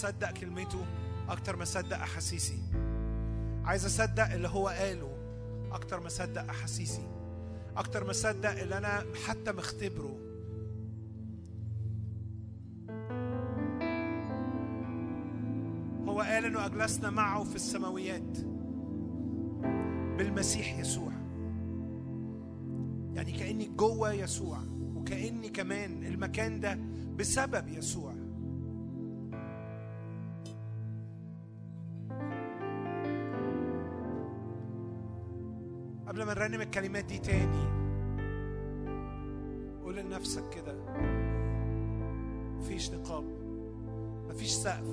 أصدق كلمته أكتر ما أصدق أحاسيسي. عايز أصدق اللي هو قاله أكتر ما أصدق أحاسيسي. أكتر ما أصدق اللي أنا حتى مختبره. هو قال إنه أجلسنا معه في السماويات. بالمسيح يسوع. يعني كأني جوه يسوع وكأني كمان المكان ده بسبب يسوع. قبل ما نرنم الكلمات دي تاني قول لنفسك كده مفيش نقاب مفيش سقف.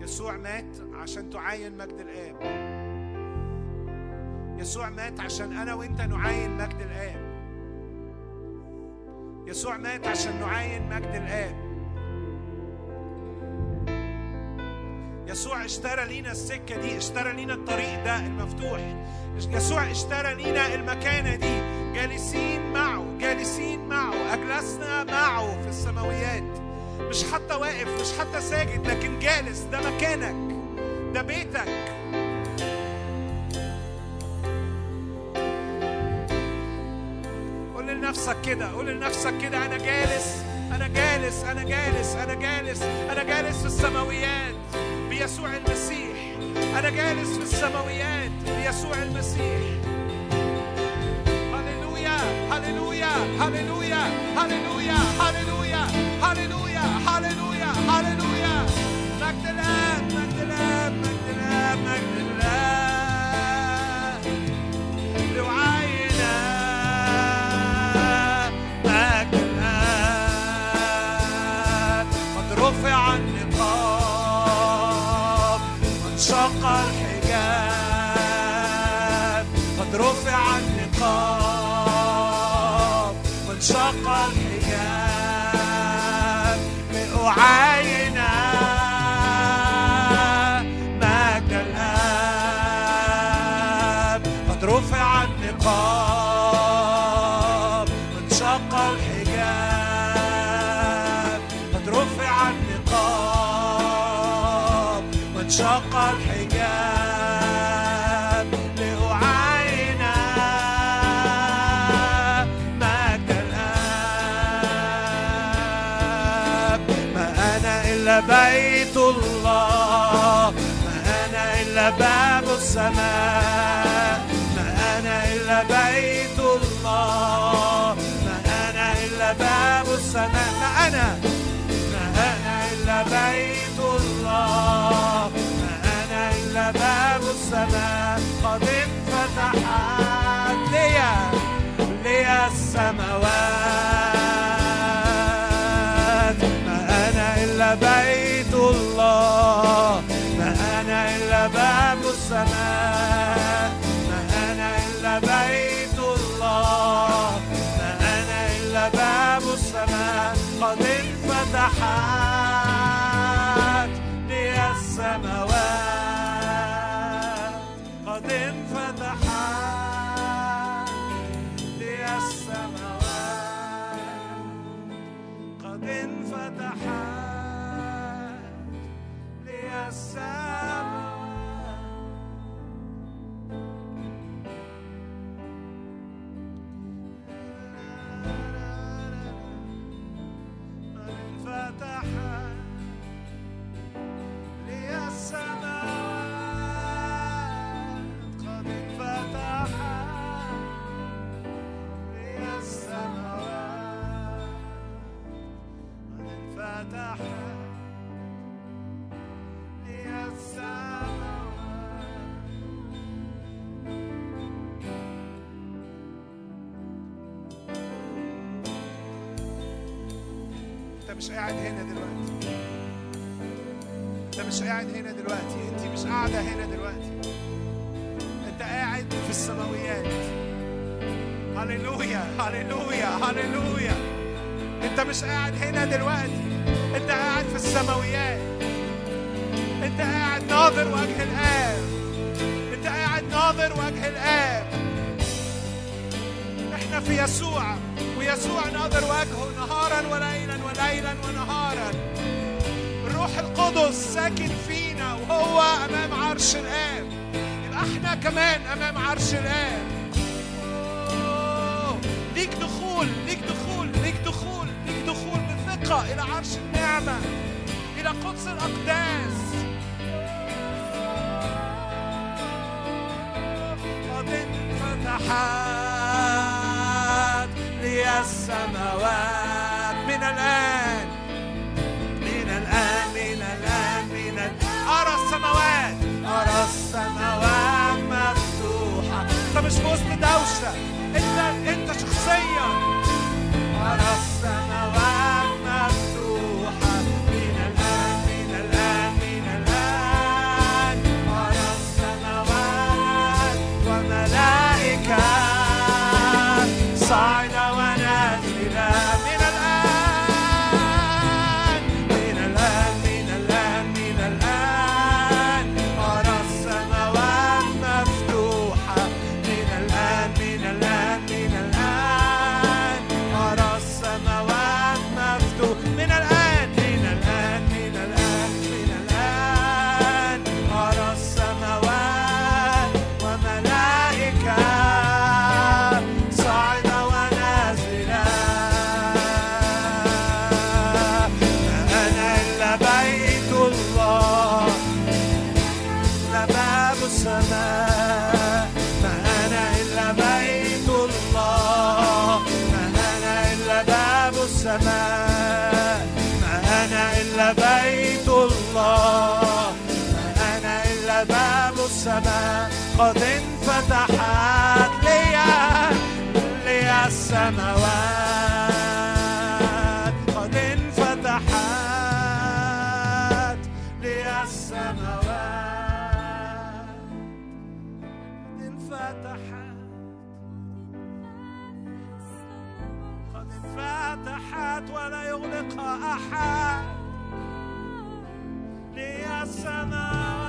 يسوع مات عشان تعاين مجد الآب. يسوع مات عشان أنا وأنت نعاين مجد الآب. يسوع مات عشان نعاين مجد الآب. يسوع اشترى لينا السكة دي اشترى لينا الطريق ده المفتوح. يسوع اشترى لينا المكانة دي. جالسين معه جالسين معه أجلسنا معه في السماويات. مش حتى واقف مش حتى ساجد لكن جالس. ده مكانك ده بيتك. قول لنفسك كده قول لنفسك كده أنا جالس أنا جالس أنا جالس أنا جالس أنا جالس في السماويات. بيسوع المسيح. أنا جالس في السماويات بيسوع المسيح. هللويا هللويا هللويا هللويا هللويا هللويا هللويا هللويا. مجد الآب السماء ما أنا إلا بيت الله. ما أنا إلا باب السماء. ما أنا. ما أنا إلا بيت الله. ما أنا إلا باب السماء. قد انفتحت لي السماوات. باب السماء. ما أنا إلا بيت الله. ما أنا إلا باب السماء. قد انفتحت لي السماوات. قد انفتحت لي السماوات. قد انفتحت لي قاعد هنا دلوقتي. انت مش قاعد هنا دلوقتي انت مش قاعدة هنا دلوقتي. انت قاعد في السماويات. هللويا هللويا هللويا. انت مش قاعد هنا دلوقتي. انت قاعد في السماويات. انت قاعد ناظر وجه الآب. انت قاعد ناظر وجه الآب. إحنا في يسوع ويسوع ناظر وجهه نهارا وليلا. وليلا ونهارا. الروح القدس ساكن فينا وهو أمام عرش الآب. يبقى إحنا كمان أمام عرش أوه، ليك دخول ليك دخول ليك دخول ليك دخول بثقه إلى عرش النعمة إلى قدس الأقداس. قد انفتحت لي السماوات. من الآن. من الآن من الآن من الآن. أرى السماوات. أرى السماوات مفتوحة. أنت مش في وسط دوشة؟ أنت أنت شخصيا. أرى السماوات السماء قد انفتحت لي لي السماوات. قد انفتحت لي السماوات. قد انفتحت. قد انفتحت. ولا يغلقها أحد. لي السماوات.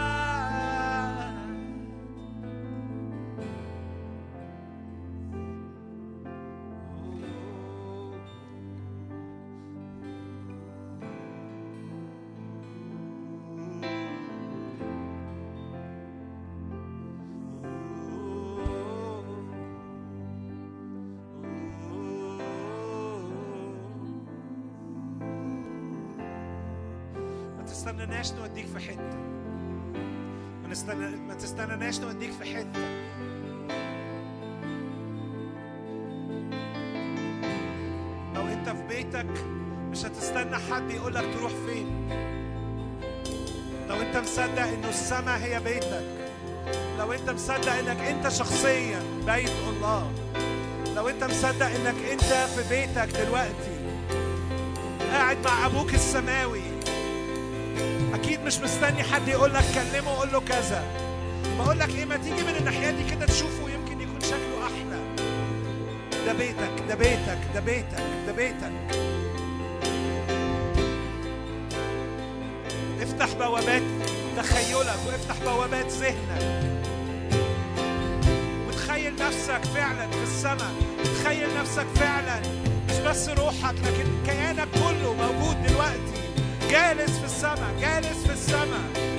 تستناناش نوديك في حتة. لو أنت في بيتك مش هتستنى حد يقول لك تروح فين. لو أنت مصدق إنه السماء هي بيتك. لو أنت مصدق إنك أنت شخصيا بيت الله. لو أنت مصدق إنك أنت في بيتك دلوقتي. قاعد مع أبوك السماوي. أكيد مش مستني حد يقول لك كلمه وقول له كذا. بقول لك إيه ما تيجي من الناحية دي كده تشوفه يمكن يكون شكله أحلى. ده بيتك ده بيتك ده بيتك ده بيتك. افتح بوابات تخيلك وافتح بوابات ذهنك. وتخيل نفسك فعلا في السماء. تخيل نفسك فعلا مش بس روحك لكن كيانك كله موجود دلوقتي. جالس في السماء جالس في السماء.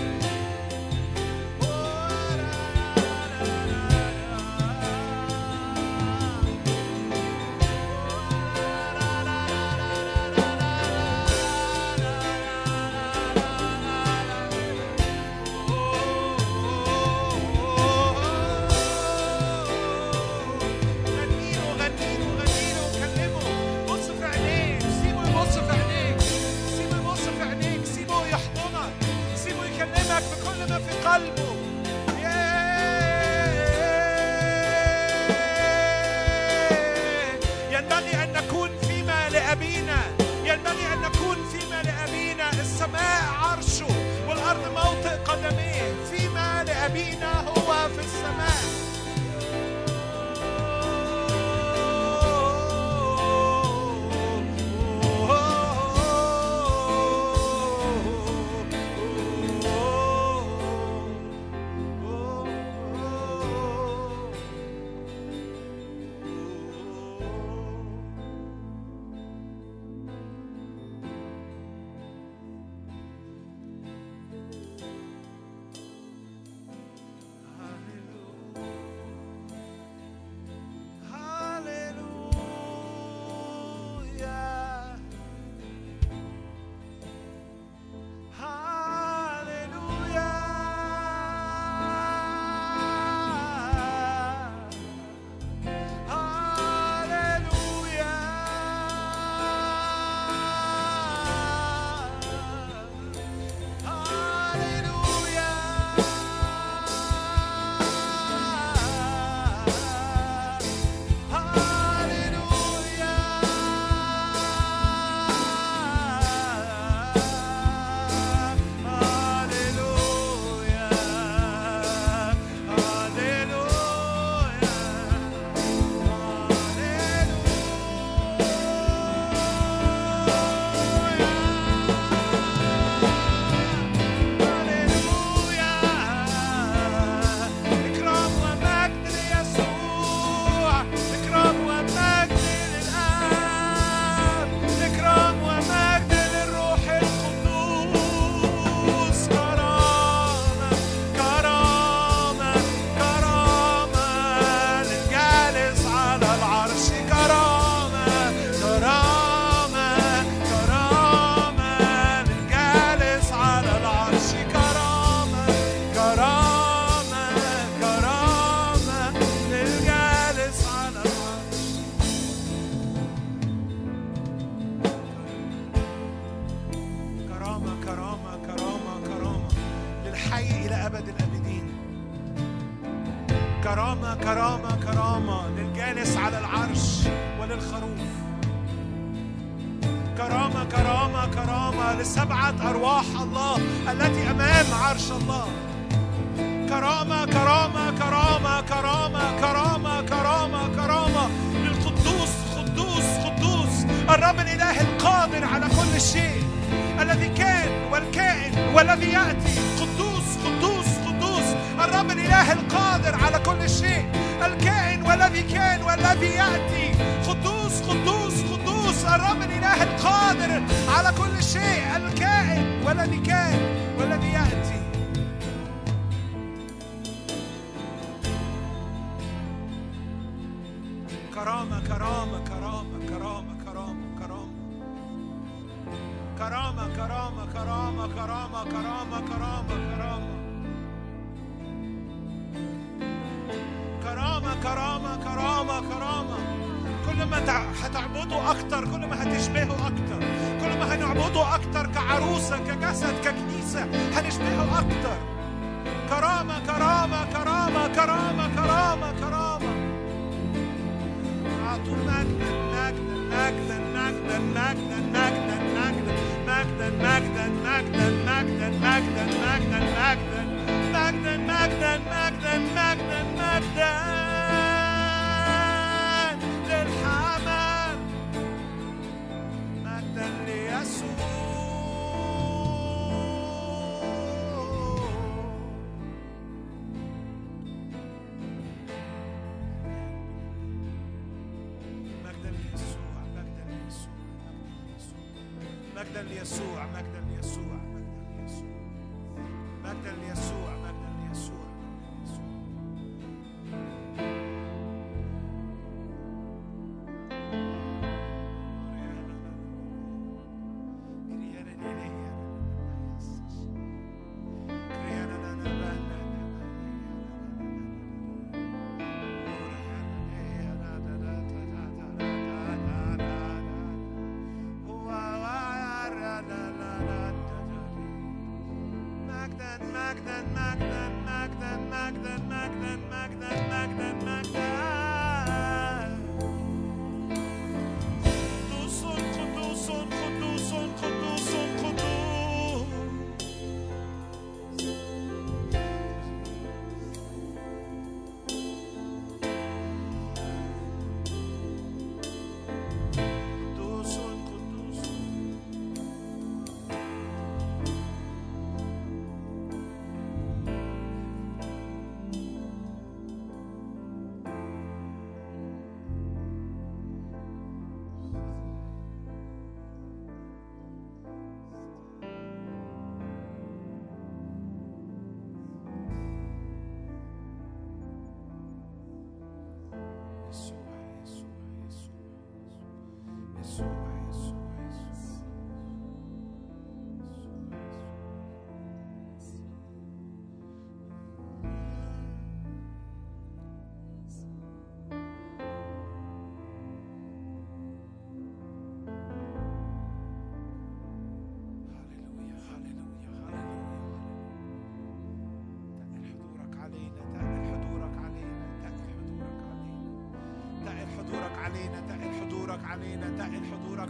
كرامة كرامة كرامة للجالس على العرش وللخروف. كرامة كرامة كرامة لسبعة أرواح الله التي أمام عرش الله. كرامة كرامة كرامة كرامة كرامة كرامة كرامة للقدوس قدوس قدوس الرب الإله القادر على كل شيء الذي كان والكائن والذي يأتي. الرب الإله القادر على كل شيء الكائن والذي كان والذي يأتي قدوس قدوس قدوس الرب الإله القادر على كل شيء الكائن والذي كان والذي يأتي كرامة كرامة كرامة كرامة كرامة كرامة كرامة كرامة كرامة كرامة كرامة كرامة كرامة كل ما هتعبده أكتر كل ما هتشبهه أكتر كل ما هنعبده أكتر كعروسة كجسد ككنيسة هنشبهه أكتر كرامة كرامة كرامة كرامة كرامة كرامة أعطوا مجدا مجدا مجدا مجدا مجدا مجدا مجدا مجدا مجدا مجدا مجدا مجدا مجدا مجدا مجدا مجدا مجدا مجدا مجدا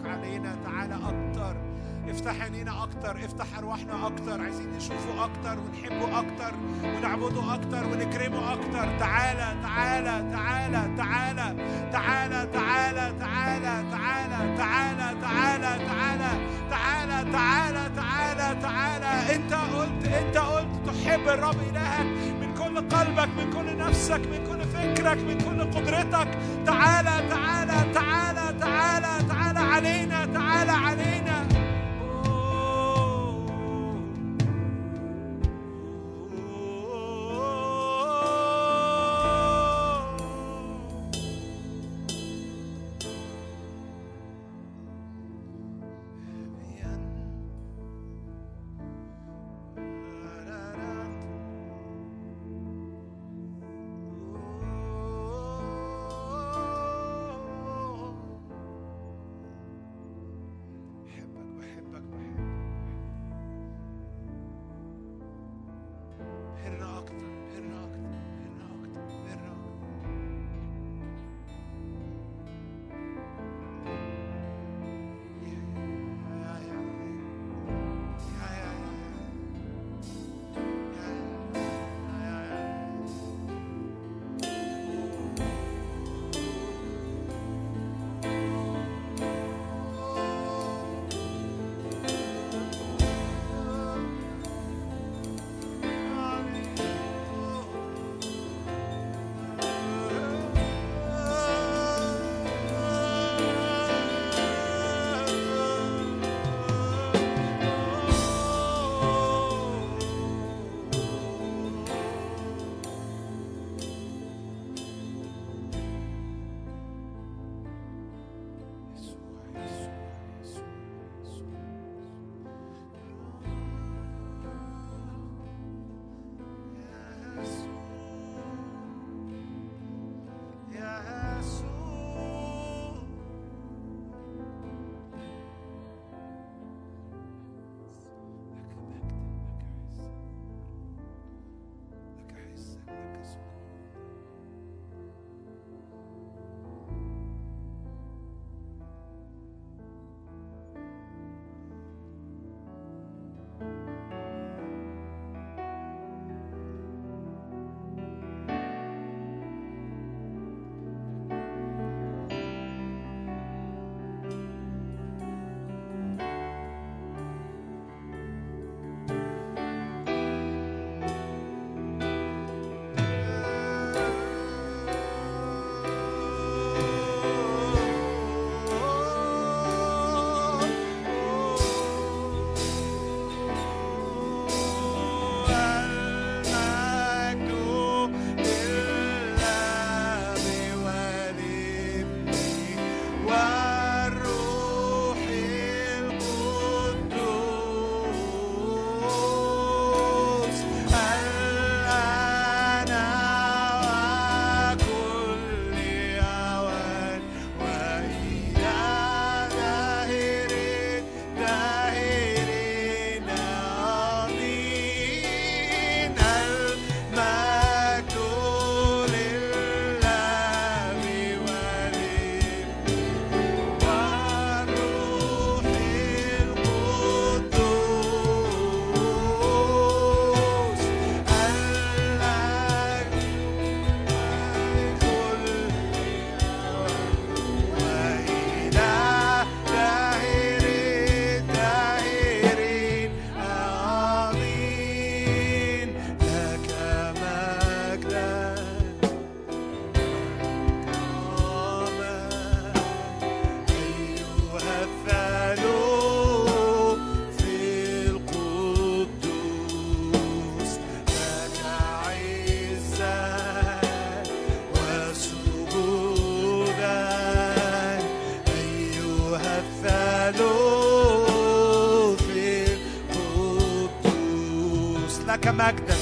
علينا تعالى أكتر افتح عينينا أكتر افتح أرواحنا أكتر عايزين نشوفه أكتر ونحبه أكتر ونعبده أكتر ونكرمه أكتر تعالى تعالى تعالى تعالى تعالى تعالى تعالى تعالى تعالى تعالى تعالى تعالى تعالى تعالى تعالى انت قلت انت قلت تحب الرب الهك من كل قلبك من كل نفسك من كل فكرك من كل قدرتك تعالى تعالى تعالى تعالى arena. مجدا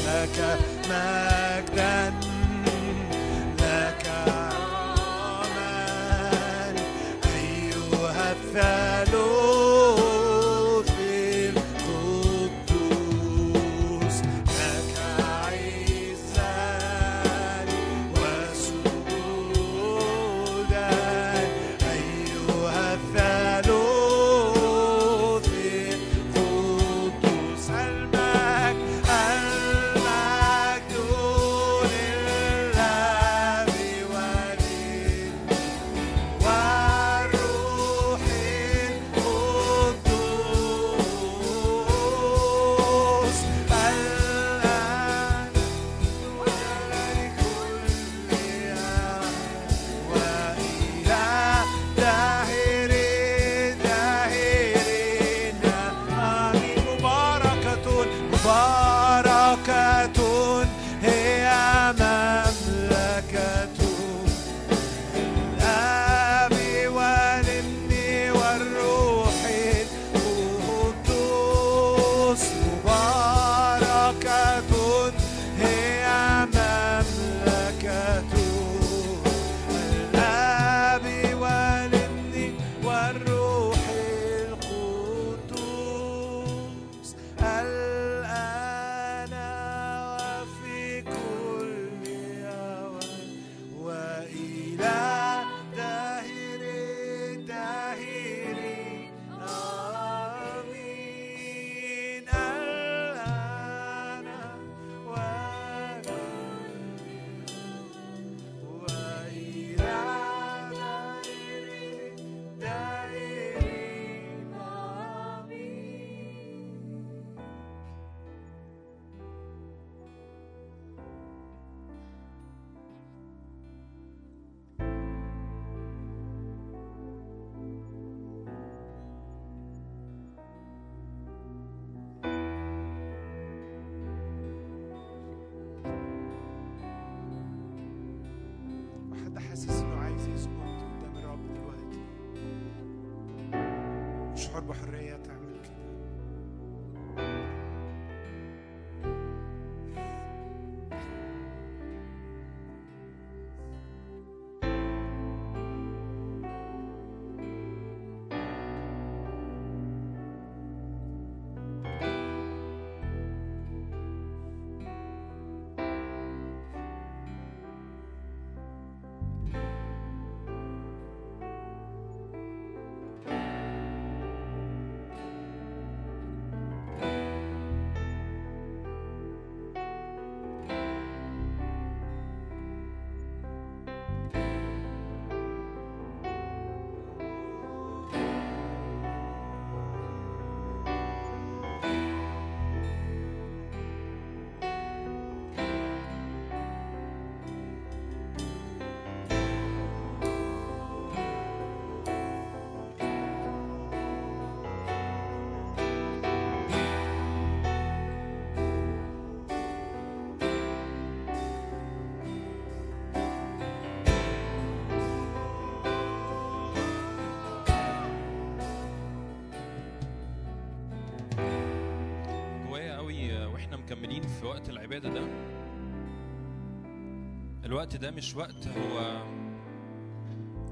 الوقت ده مش وقت هو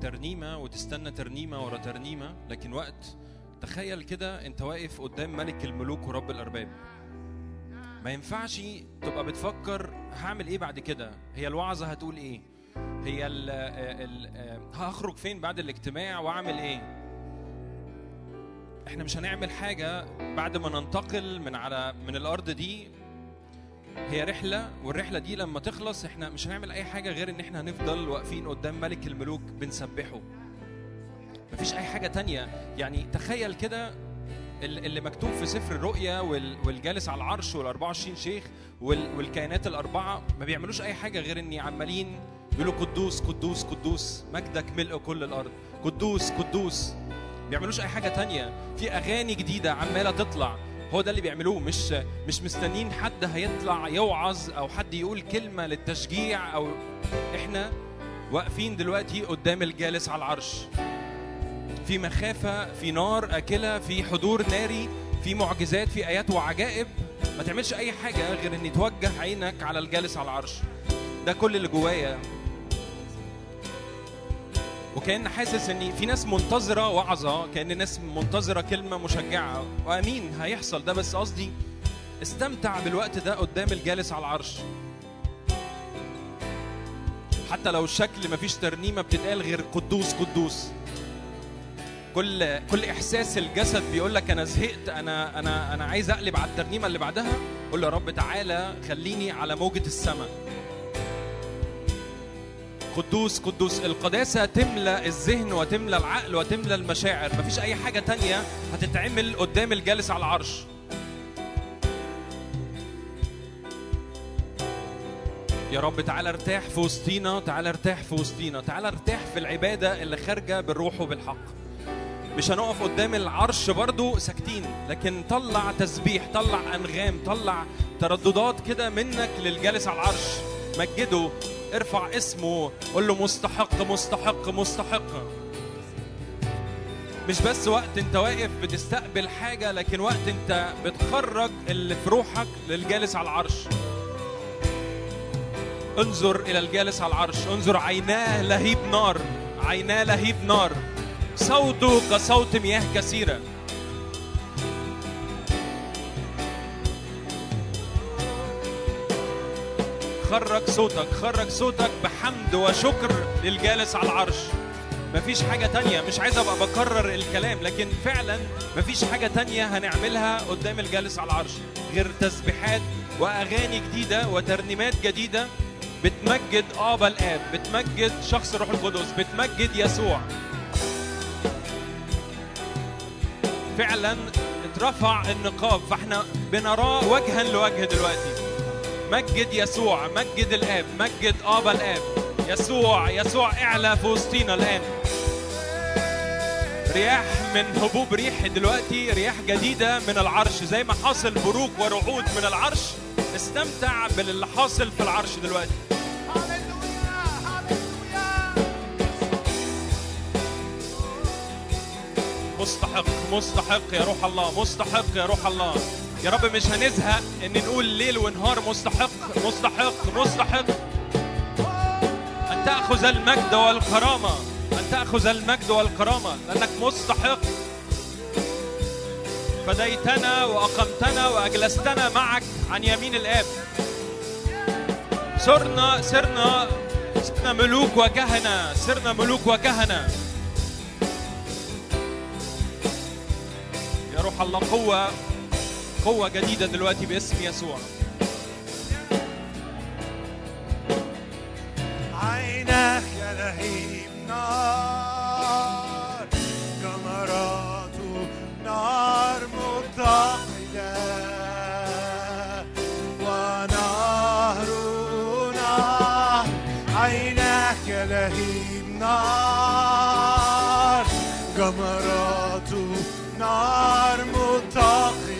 ترنيمة وتستنى ترنيمة ورا ترنيمة لكن وقت. تخيل كده انت واقف قدام ملك الملوك ورب الأرباب. ما ينفعش تبقى بتفكر هعمل إيه بعد كده. هي الوعظة هتقول إيه؟ هي ال ال هخرج فين بعد الاجتماع وأعمل إيه؟ إحنا مش هنعمل حاجة بعد ما ننتقل من على من الأرض دي هي رحلة والرحلة دي لما تخلص إحنا مش هنعمل أي حاجة غير إن إحنا هنفضل واقفين قدام ملك الملوك بنسبحه. مفيش أي حاجة تانية. يعني تخيل كده ال- اللي مكتوب في سفر الرؤيا وال- والجالس على العرش وال24 شيخ وال- والكائنات الأربعة ما بيعملوش أي حاجة غير اني عمالين بيقولوا قدوس قدوس قدوس. مجدك ملء كل الأرض. قدوس قدوس. بيعملوش أي حاجة تانية. في أغاني جديدة عمالة تطلع. هو ده اللي بيعملوه مش مش مستنين حد هيطلع يوعظ أو حد يقول كلمة للتشجيع أو إحنا واقفين دلوقتي قدام الجالس على العرش. في مخافة في نار أكلة في حضور ناري في معجزات في آيات وعجائب. ما تعملش أي حاجة غير إن توجه عينك على الجالس على العرش. ده كل اللي جوايا. وكأن حاسس ان في ناس منتظرة وعظة كأن ناس منتظرة كلمة مشجعة. وأمين هيحصل ده. بس قصدي استمتع بالوقت ده قدام الجالس على العرش. حتى لو الشكل مفيش ترنيمة بتتقال غير قدوس قدوس. كل كل إحساس الجسد بيقول لك أنا زهقت أنا أنا أنا عايز أقلب على الترنيمة اللي بعدها. قول له يا رب تعالى خليني على موجة السماء. قدوس قدوس القداسة تملى الذهن وتملى العقل وتملى المشاعر. مفيش أي حاجة تانية هتتعمل قدام الجالس على العرش. يا رب تعالى ارتاح في وسطينا تعالى ارتاح في وسطينا تعالى ارتاح في العبادة اللي خارجة بالروح وبالحق. مش هنقف قدام العرش برضو ساكتين لكن طلع تسبيح طلع أنغام طلع ترددات كده منك للجالس على العرش. مجده ارفع اسمه قول له مستحق مستحق مستحق. مش بس وقت انت واقف بتستقبل حاجة لكن وقت انت بتخرج اللي في روحك للجالس على العرش. انظر إلى الجالس على العرش. انظر عيناه لهيب نار عيناه لهيب نار. صوته كصوت مياه كثيرة. خرج صوتك خرج صوتك بحمد وشكر للجالس على العرش. مفيش حاجة تانية مش عايز أبقى بكرر الكلام لكن فعلا مفيش حاجة تانية هنعملها قدام الجالس على العرش. غير تسبيحات وأغاني جديدة وترنيمات جديدة. بتمجد آبا الآب بتمجد شخص الروح القدس بتمجد يسوع. فعلا اترفع النقاب فاحنا بنراه وجها لوجه دلوقتي. مجد يسوع مجد الآب مجد ابا الآب. يسوع يسوع اعلى في وسطينا الآن. رياح من هبوب ريح دلوقتي رياح جديدة من العرش. زي ما حاصل بروق ورعود من العرش استمتع باللي حاصل في العرش دلوقتي. مستحق مستحق يا روح الله مستحق يا روح الله. يا رب مش هنزهق إن نقول ليل ونهار مستحق مستحق مستحق. أن تأخذ المجد والكرامة أن تأخذ المجد والكرامة لأنك مستحق. فديتنا وأقمتنا وأجلستنا معك عن يمين الآب. صرنا صرنا صرنا ملوك وكهنه صرنا ملوك وكهنه يا روح الله قوة. قوة جديدة دلوقتي باسم يسوع. عينك يا لهيب نار جمرات نار يا لهيب نار جمرات نار متقدة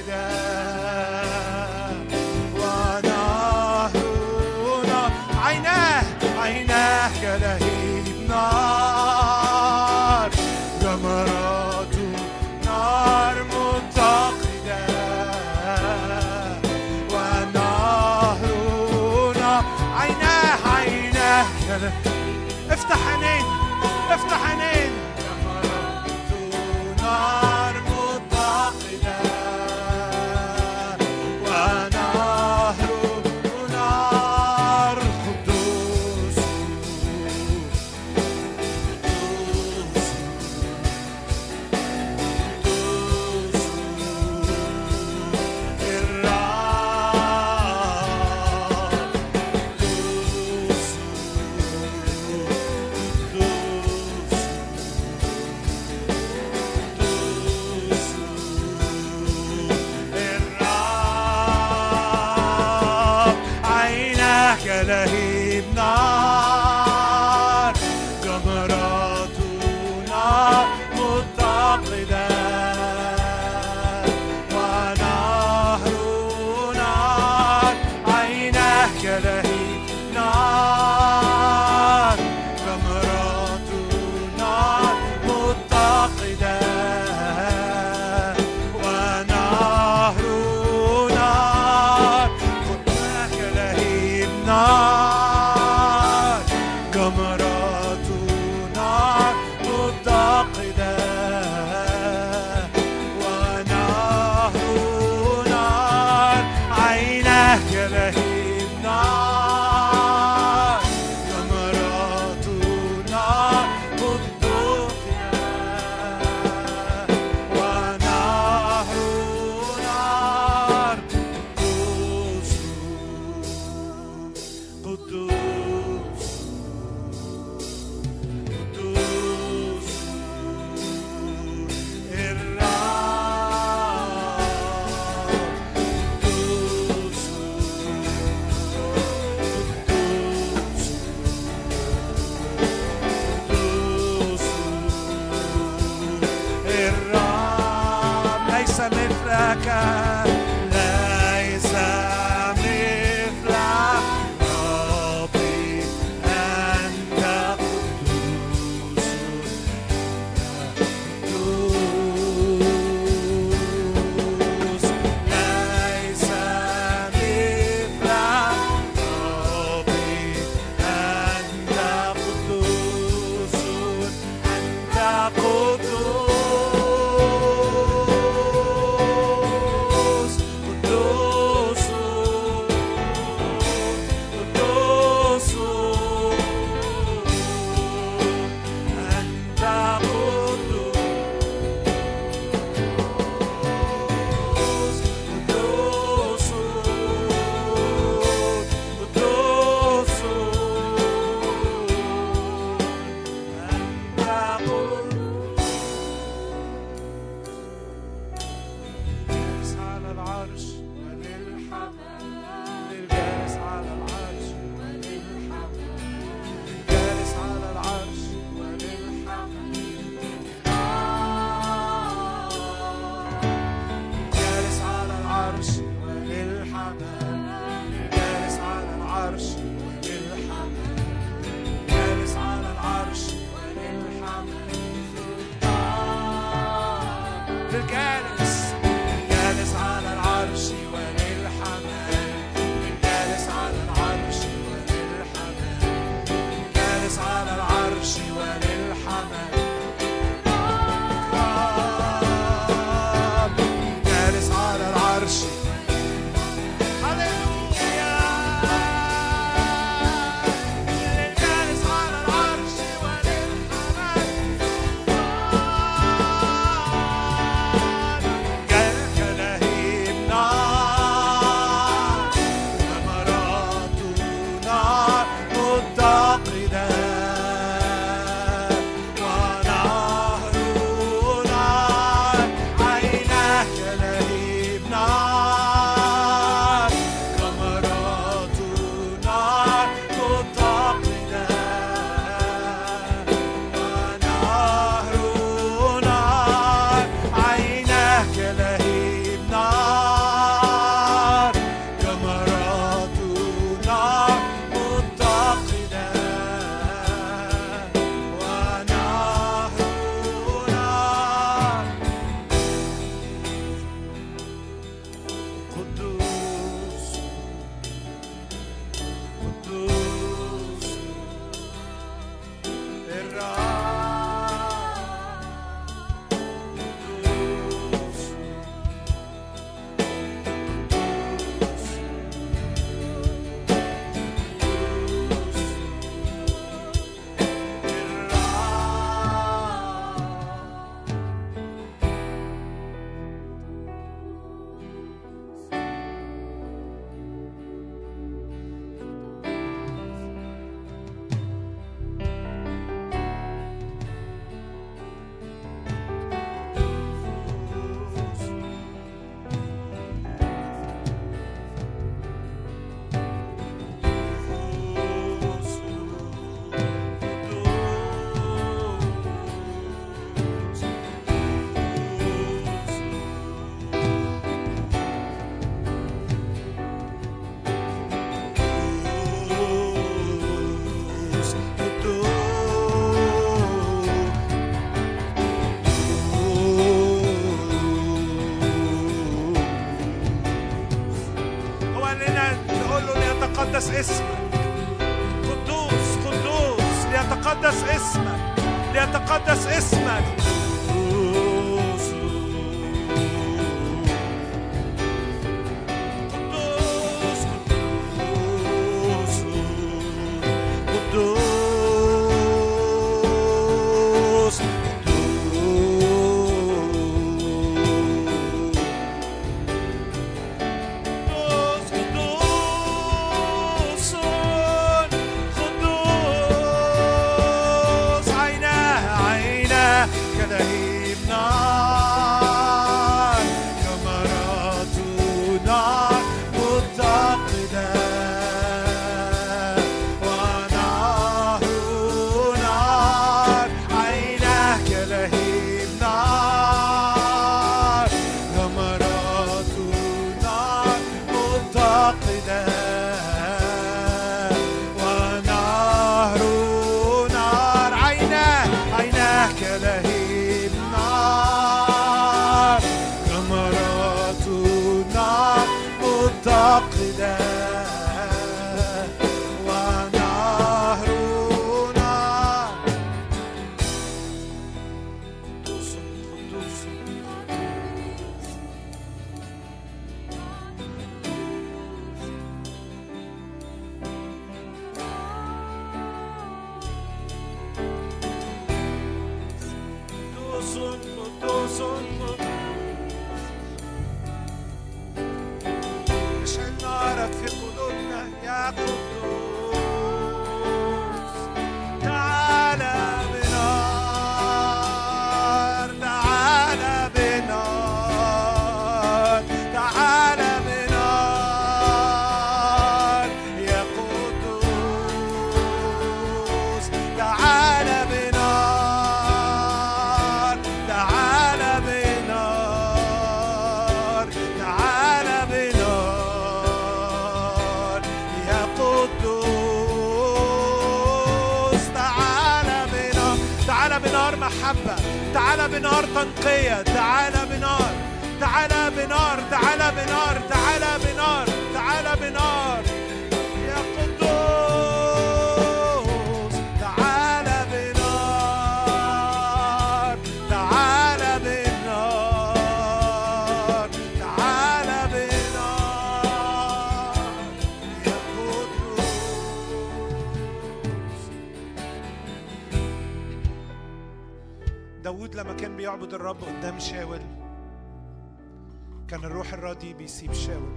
الراضي بيسيب شاول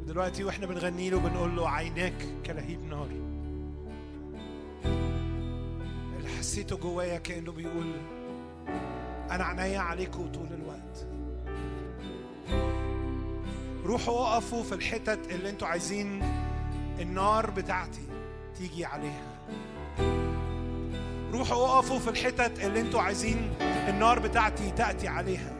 ودلوقتي وإحنا بنغني له بنقول له عيناك كلهيب نار. اللي حسيته جوايا كأنه بيقول أنا عينيا عليكم طول الوقت. روحوا وقفوا في الحتت اللي أنتوا عايزين النار بتاعتي تيجي عليها. روحوا وقفوا في الحتت اللي أنتوا عايزين النار بتاعتي تأتي عليها.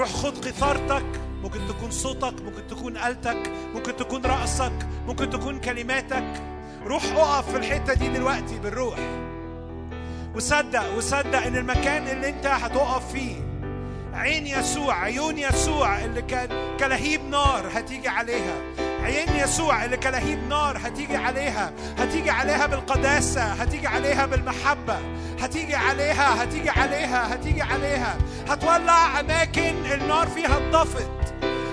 روح خد قيثارتك ممكن تكون صوتك ممكن تكون آلتك ممكن تكون رأسك ممكن تكون كلماتك. روح اقف في الحتة دي دلوقتي بالروح. وصدق وصدق إن المكان اللي انت هتقف فيه عين يسوع عيون يسوع اللي كان كلهيب نار هتيجي عليها. عين يسوع اللي كلهيب نار هتيجي عليها. هتيجي عليها بالقداسة هتيجي عليها بالمحبة. هتيجي عليها هتيجي عليها هتيجي عليها. هتولع أماكن النار فيها انطفت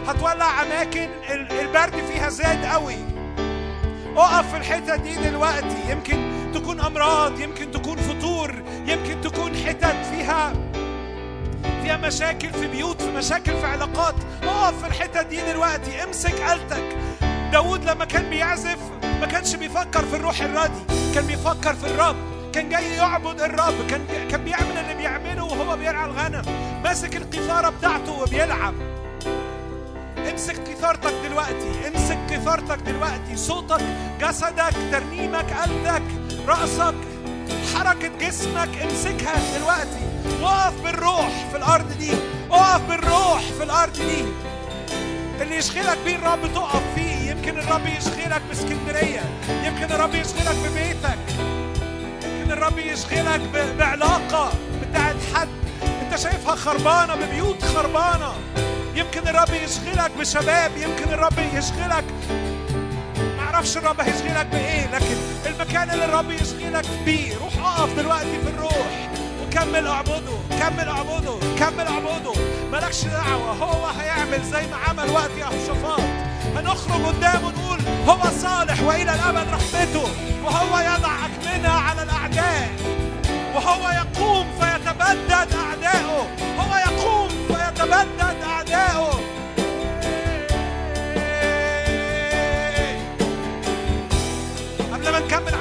هتولع أماكن ال- البرد فيها زاد قوي. اقف في الحتة دي دلوقتي. يمكن تكون أمراض يمكن تكون فطور يمكن تكون حتت فيها فيها مشاكل في بيوت في مشاكل في علاقات. اقف في الحتة دي دلوقتي امسك آلتك. داود لما كان بيعزف ما كانش بيفكر في الروح الراضي كان بيفكر في الرب. كان جاي يعبد الرب كان كان بيعمل اللي بيعمله وهو بيرعى الغنم. ماسك القيثارة بتاعته وبيلعب. امسك قيثارتك دلوقتي امسك قيثارتك دلوقتي. صوتك جسدك ترنيمك قلبك رأسك. حركة جسمك امسكها دلوقتي. وقف بالروح في الأرض دي. وقف بالروح في الأرض دي. اللي يشغلك بيه الرب تقف فيه. يمكن الرب يشغلك بإسكندرية. يمكن الرب يشغلك ببيتك. يمكن الرب يشغلك بعلاقة بتاعت حد. انت شايفها خربانة ببيوت خربانة. يمكن الرب يشغلك بشباب. يمكن الرب يشغلك معرفش الرب هيشغلك بإيه لكن المكان اللي الرب يشغلك بيه روح اقف دلوقتي في الروح وكمل اعبده كمل اعبده كمل اعبده. مالكش دعوة هو هيعمل زي ما عمل وقت يهوشافاط. هنخرج قدامه نقول هو صالح وإلى الأبد رحمته وهو يضع اكمنه على الأعداء. وهو يقوم فيتبدد اعدائه هو يقوم فيتبدد اعدائه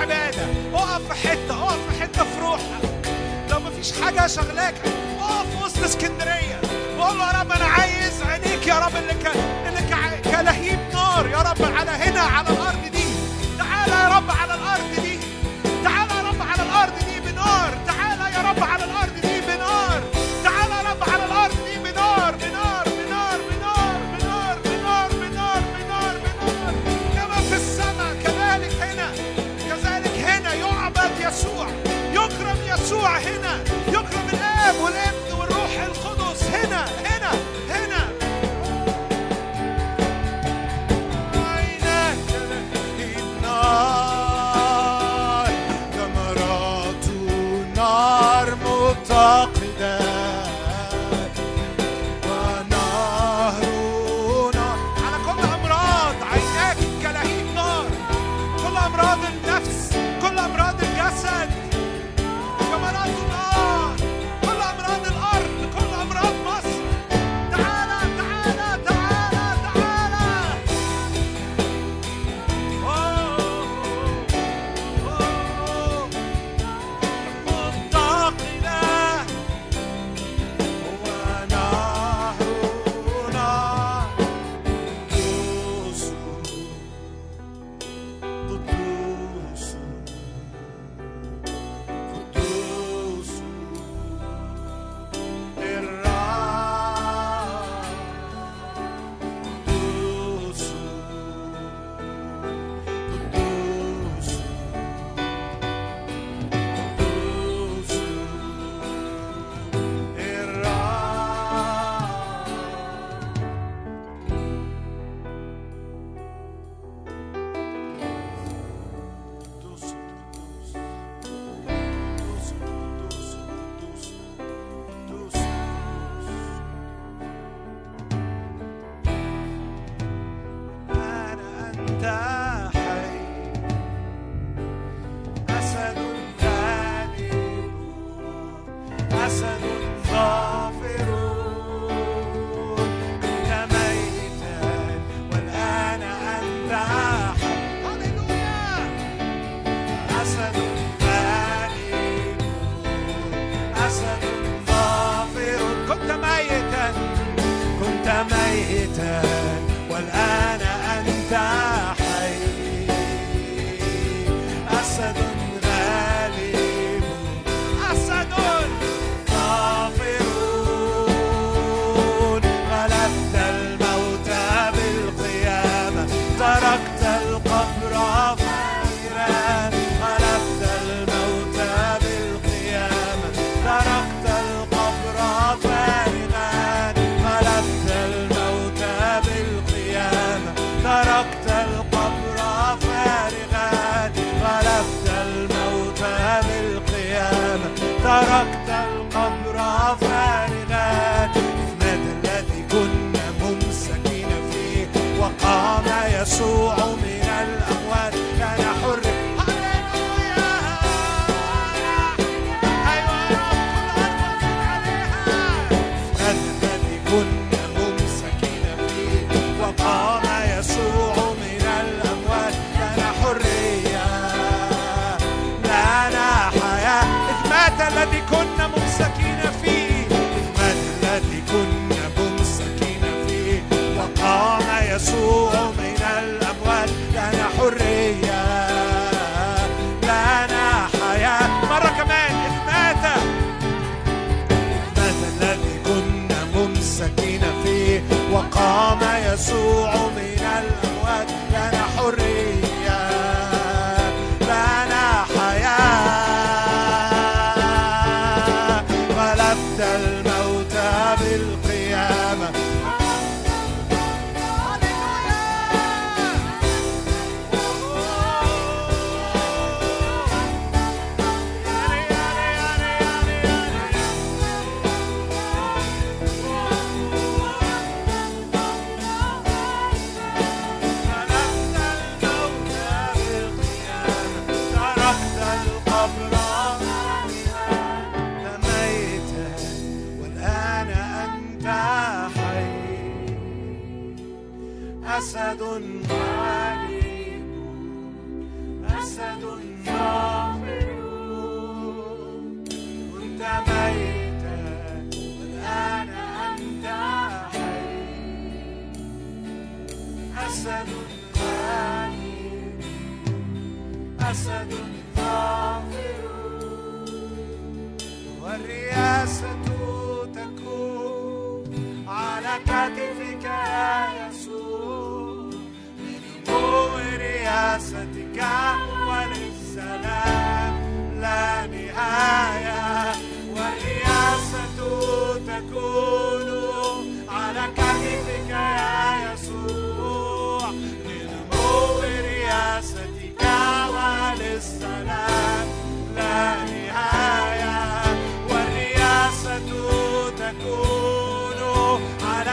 عبادة اقف في حتة اقف في حتة في روحك. لو مفيش حاجة شغلاك اقف وسط اسكندرية. وقول له يا رب أنا عايز عينيك يا رب اللي ك... اللي ك... كلهيب نار يا رب على هنا على الأرض دي. تعالى يا رب على الأرض دي.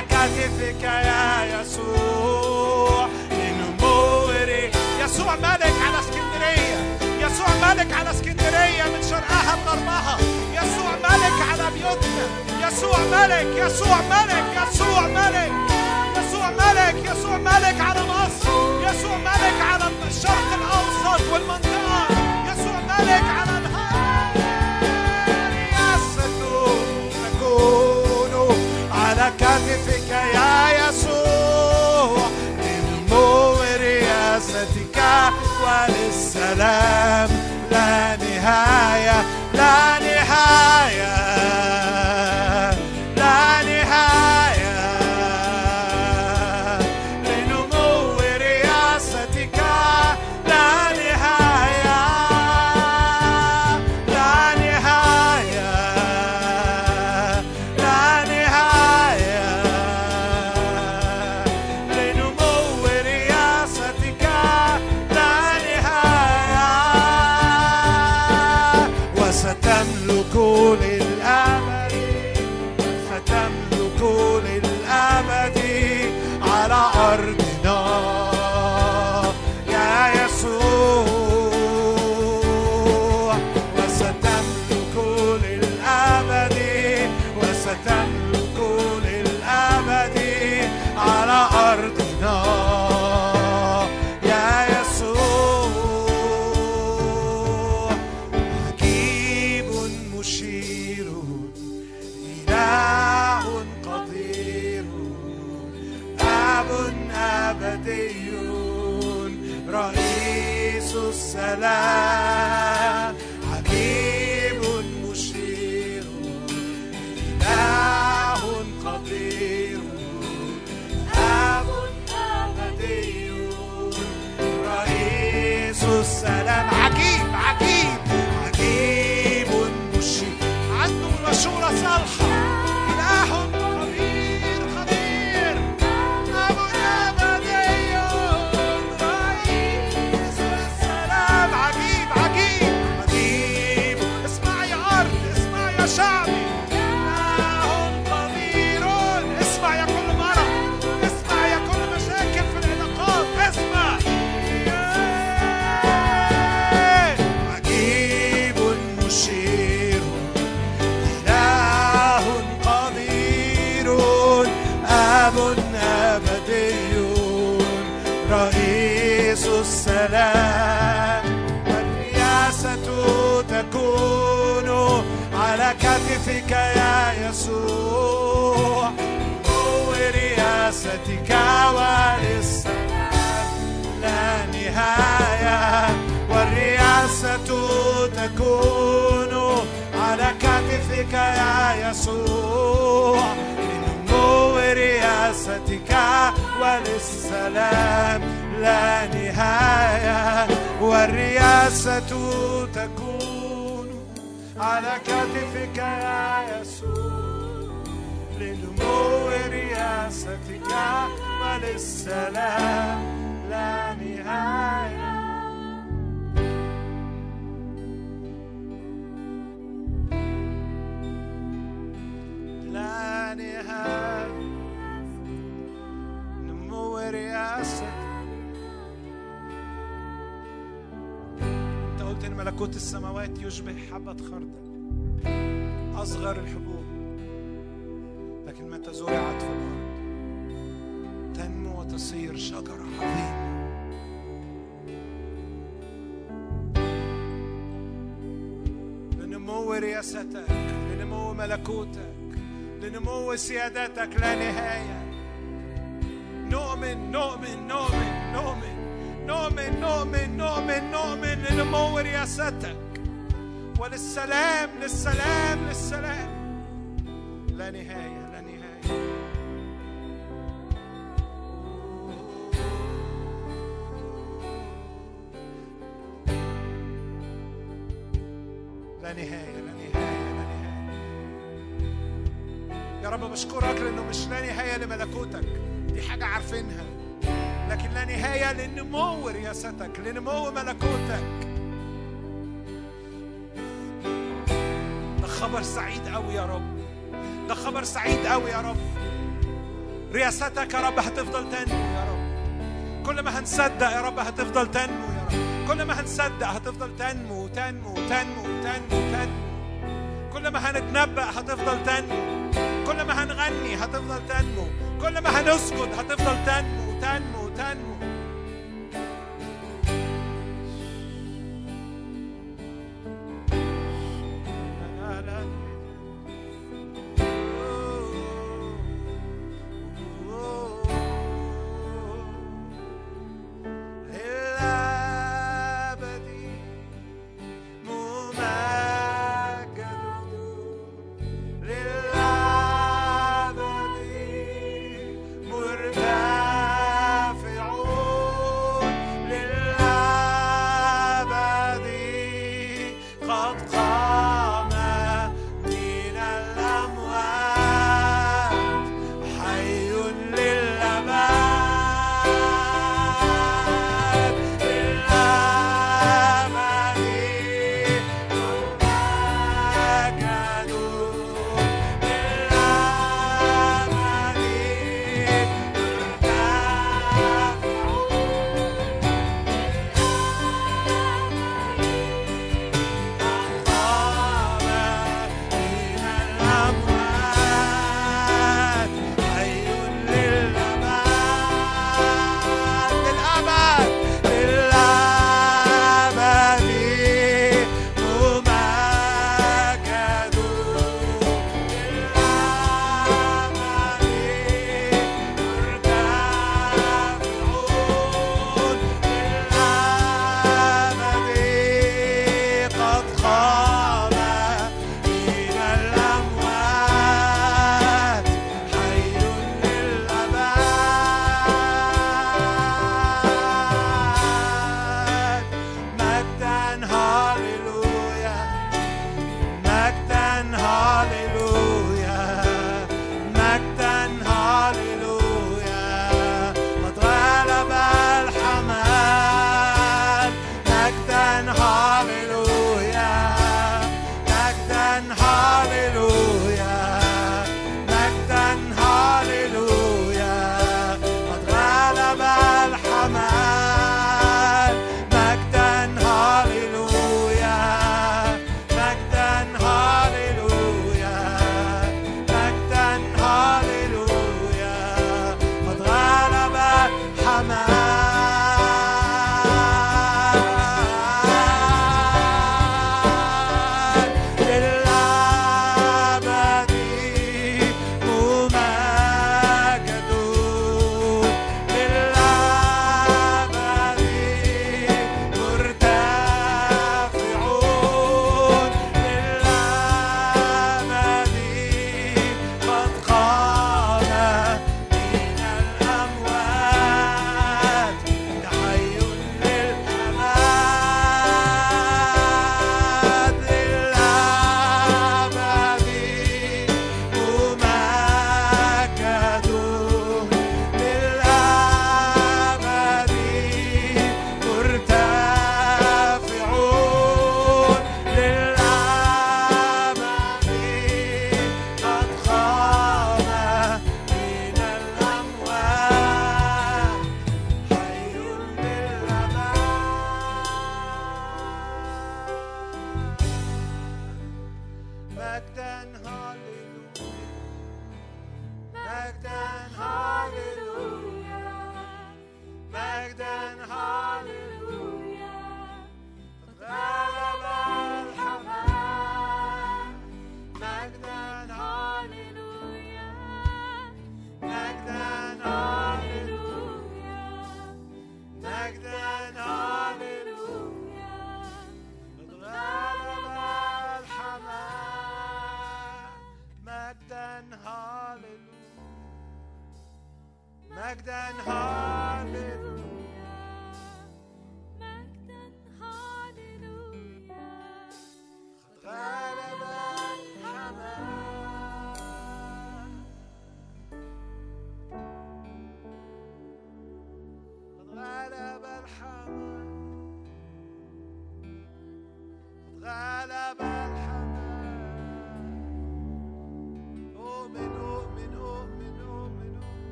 كتفك يا يسوع لنموري يسوع ملك على اسكندرية يسوع ملك على اسكندرية من شرقها لغربها يسوع ملك على بيوتنا يسوع ملك يسوع ملك يسوع ملك يسوع ملك يسوع ملك على مصر يسوع ملك على الشرق الأوسط والمنطقة يسوع ملك على شغفك يا يسوع لنور رئاستك وللسلام لا نهاية لا نهاية تكون على كتفك يا يسوع لنمو رياستك وللسلام لا نهاية. والرياسة تكون على كتفك يا يسوع لنمو رياستك وللسلام لا نهاية. نمو رياستك انت قلت ان ملكوت السماوات يشبه حبة خردل أصغر الحبوب لكن متى زرعت في الأرض تنمو وتصير شجرة عظيمة لنمو رياستك لنمو ملكوتك لنمو سيادتك لا نهاية. نؤمن نؤمن نؤمن نؤمن نؤمن نؤمن نؤمن نؤمن لنمو رياستك. وللسلام للسلام للسلام. لا نهاية لا نهاية. لا نهاية. رب بشكرك لأنه مش لا نهاية لملكوتك. دي حاجة عارفينها. لكن لا نهاية لنمو رياستك لنمو ملكوتك. ده خبر سعيد قوي يا رب. ده خبر سعيد قوي يا رب. رياستك يا رب هتفضل تنمو يا رب. كل ما هنصدق يا رب هتفضل تنمو يا رب. كل ما هنصدق هتفضل تنمو تنمو تنمو تنمو تنمو. كل ما هنتنبأ هتفضل تنمو. كل ما هنغني هتفضل تنمو. كل ما هنسجد هتفضل تنمو تنمو تنمو.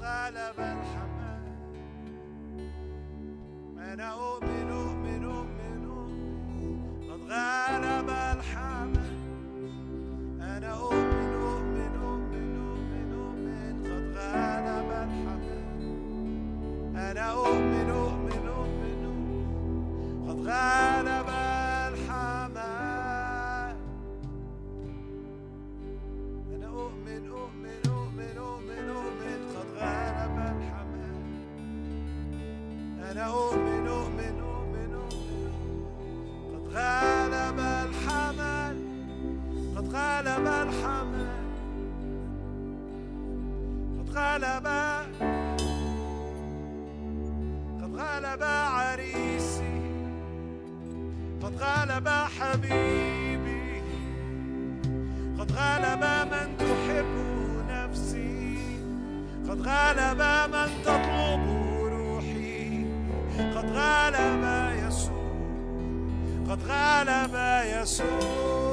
غلب الحمام أنا أؤمن أؤمن أؤمن. قد غلب غلب من تطلب روحي. قد غلب يسوع قد غلب يسوع.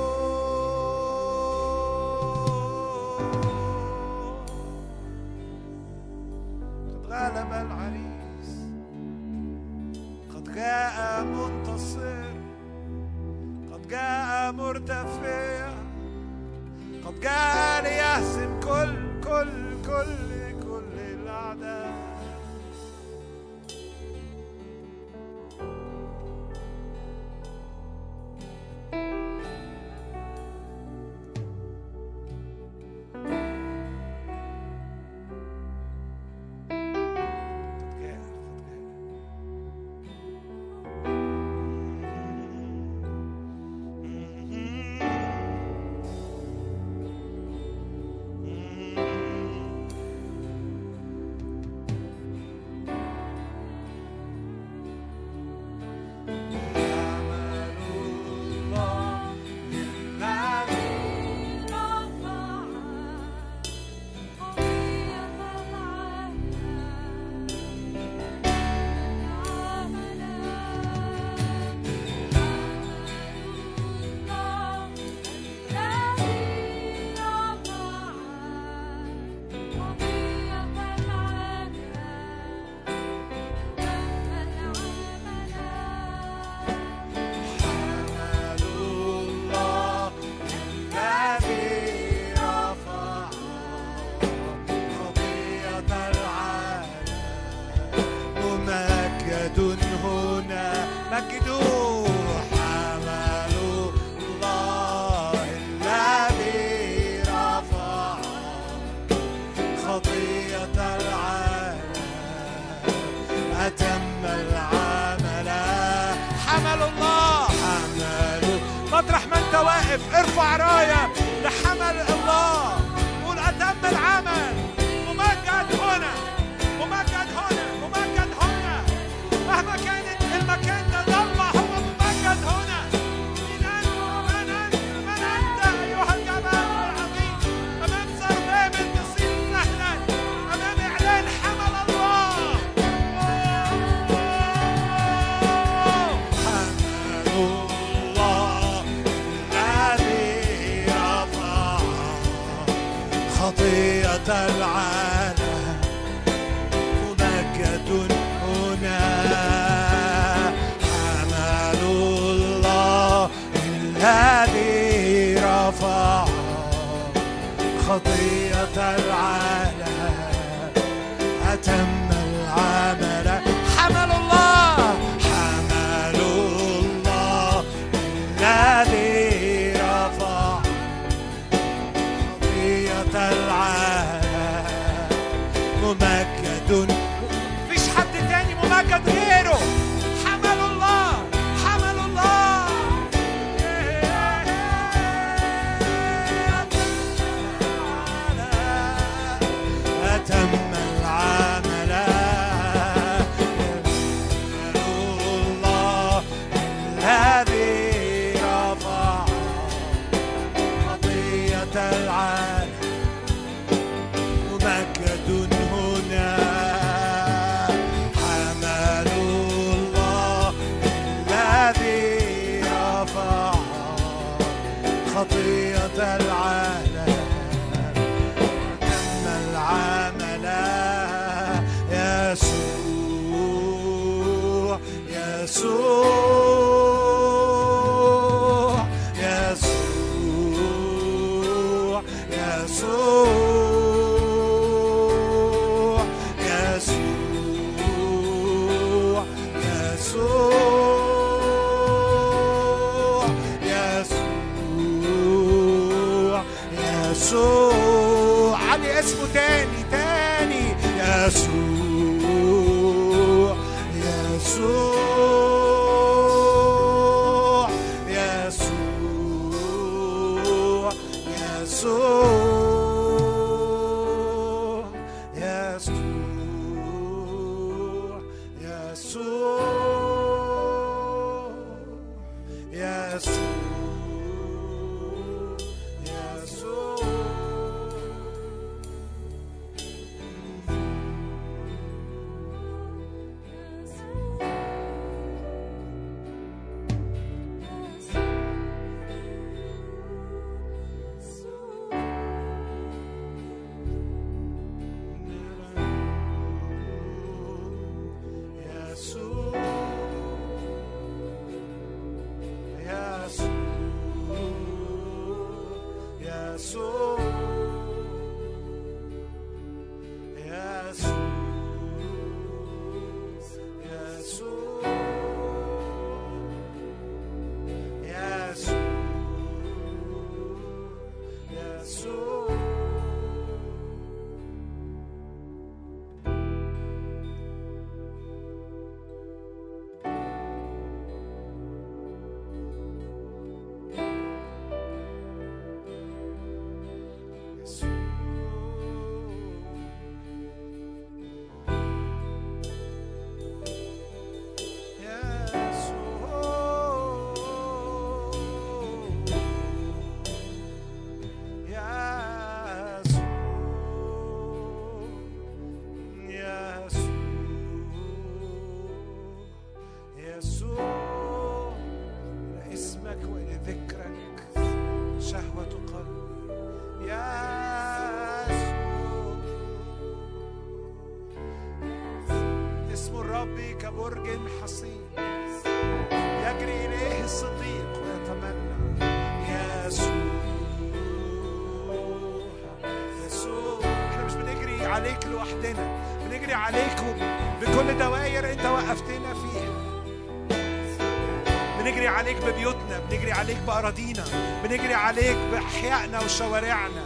شوارعنا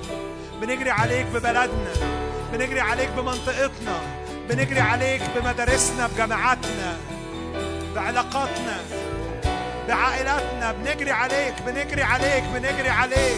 بنجري عليك ببلدنا بنجري عليك بمنطقتنا بنجري عليك بمدارسنا بجامعاتنا بعلاقاتنا بعائلاتنا. بنجري عليك بنجري عليك بنجري عليك.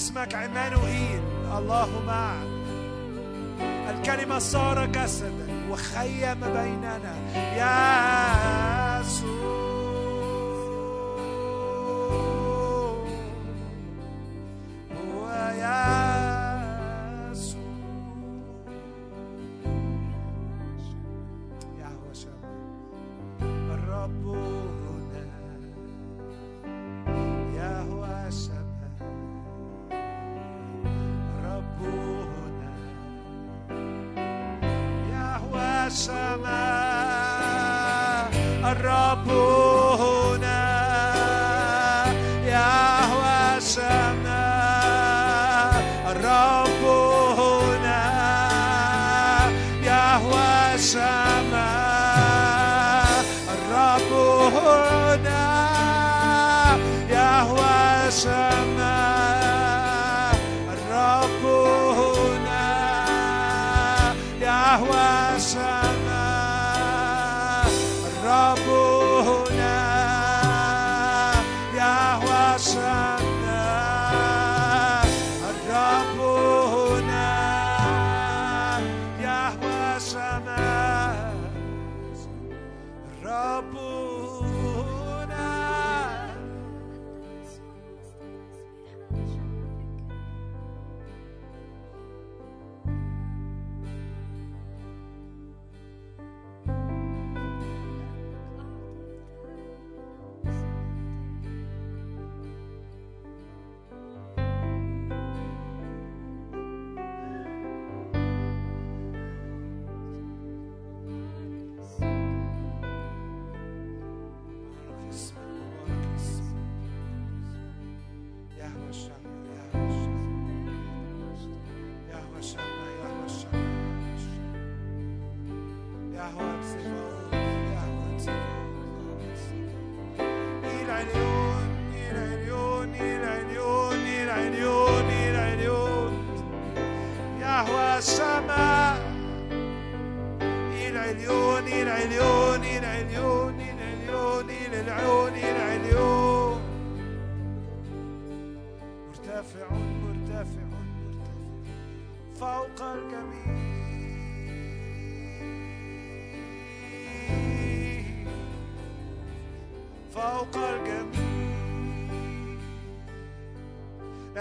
اسمك عمانوئيل. الله معك الكلمة صار جسدا وخيم بيننا. يا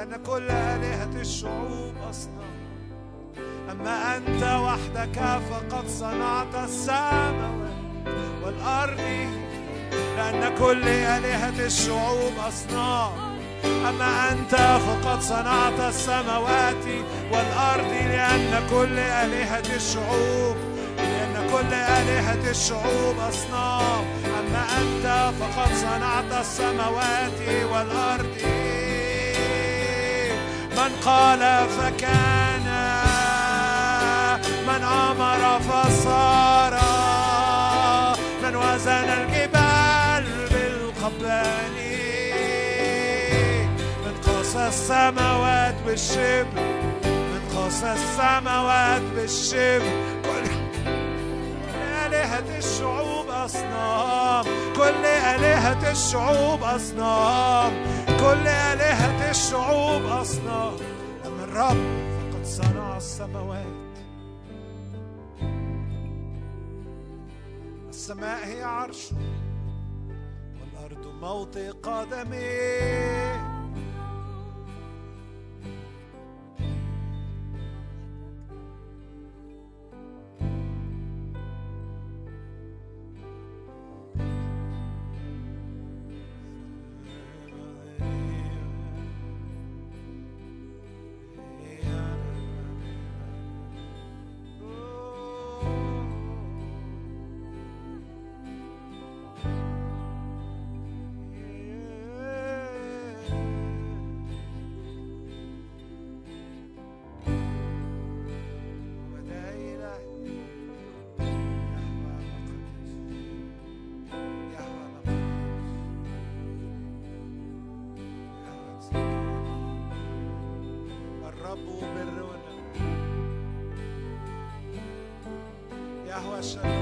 لأن كل آلهة الشعوب أصنع أما أنت وحدك فقد صنعت السماوات والأرض لأن كل آلهة الشعوب أصنام أما أنت فقد صنعت السماوات والأرض لأن كل آلهة الشعوب لأن كل آلهة الشعوب أصنام أما أنت فقد صنعت السماوات والأرض من قال فكان من أمر فصار من وزن الجبال بالقبان من قاسى السماوات بالشبر من قاسى السماوات بالشبر. آلهة الشعوب أصنام كل آلهة الشعوب أصنام كل الشعوب أصنام أما الرب فقد صنع السماوات. السماء هي عرشه والأرض موطئ قدميه tu perdona. Yahweh Shalom.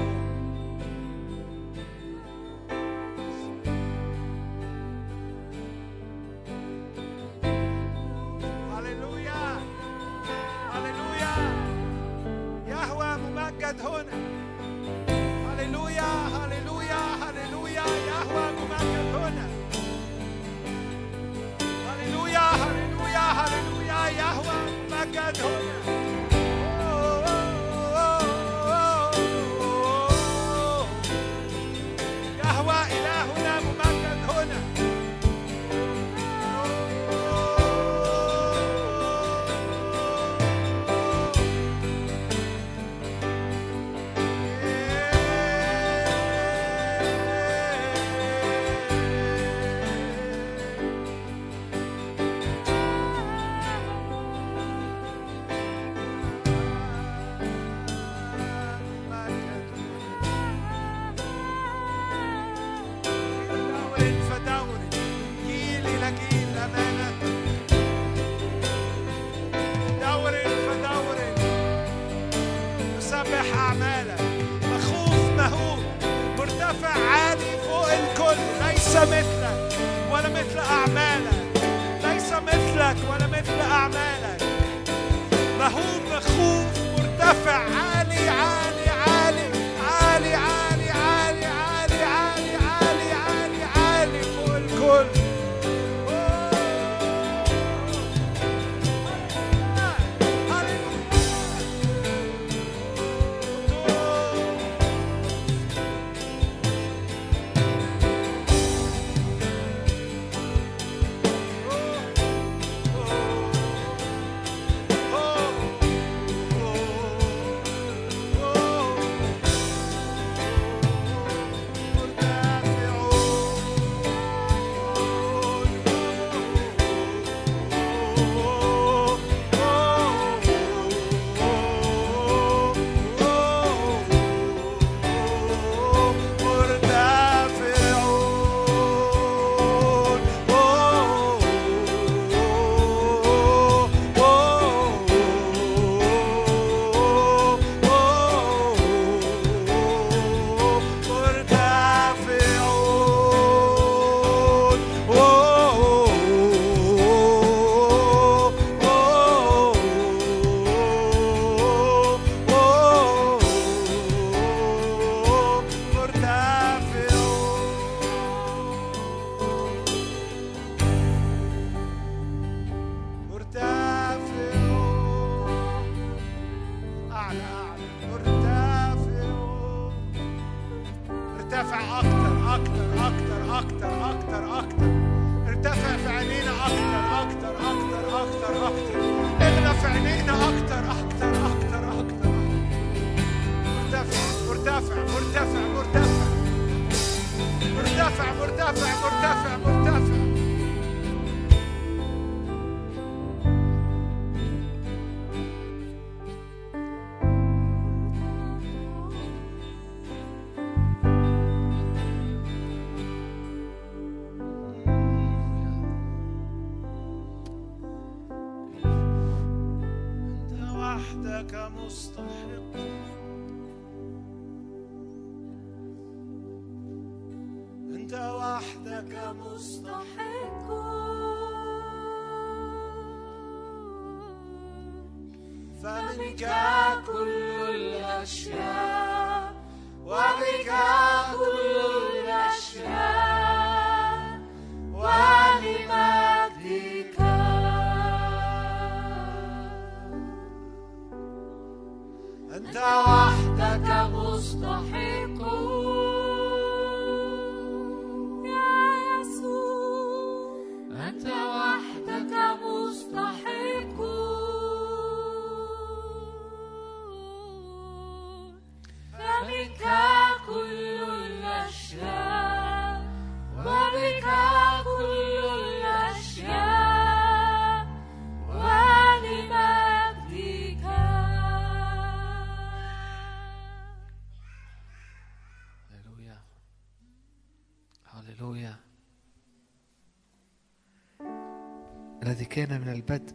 البدء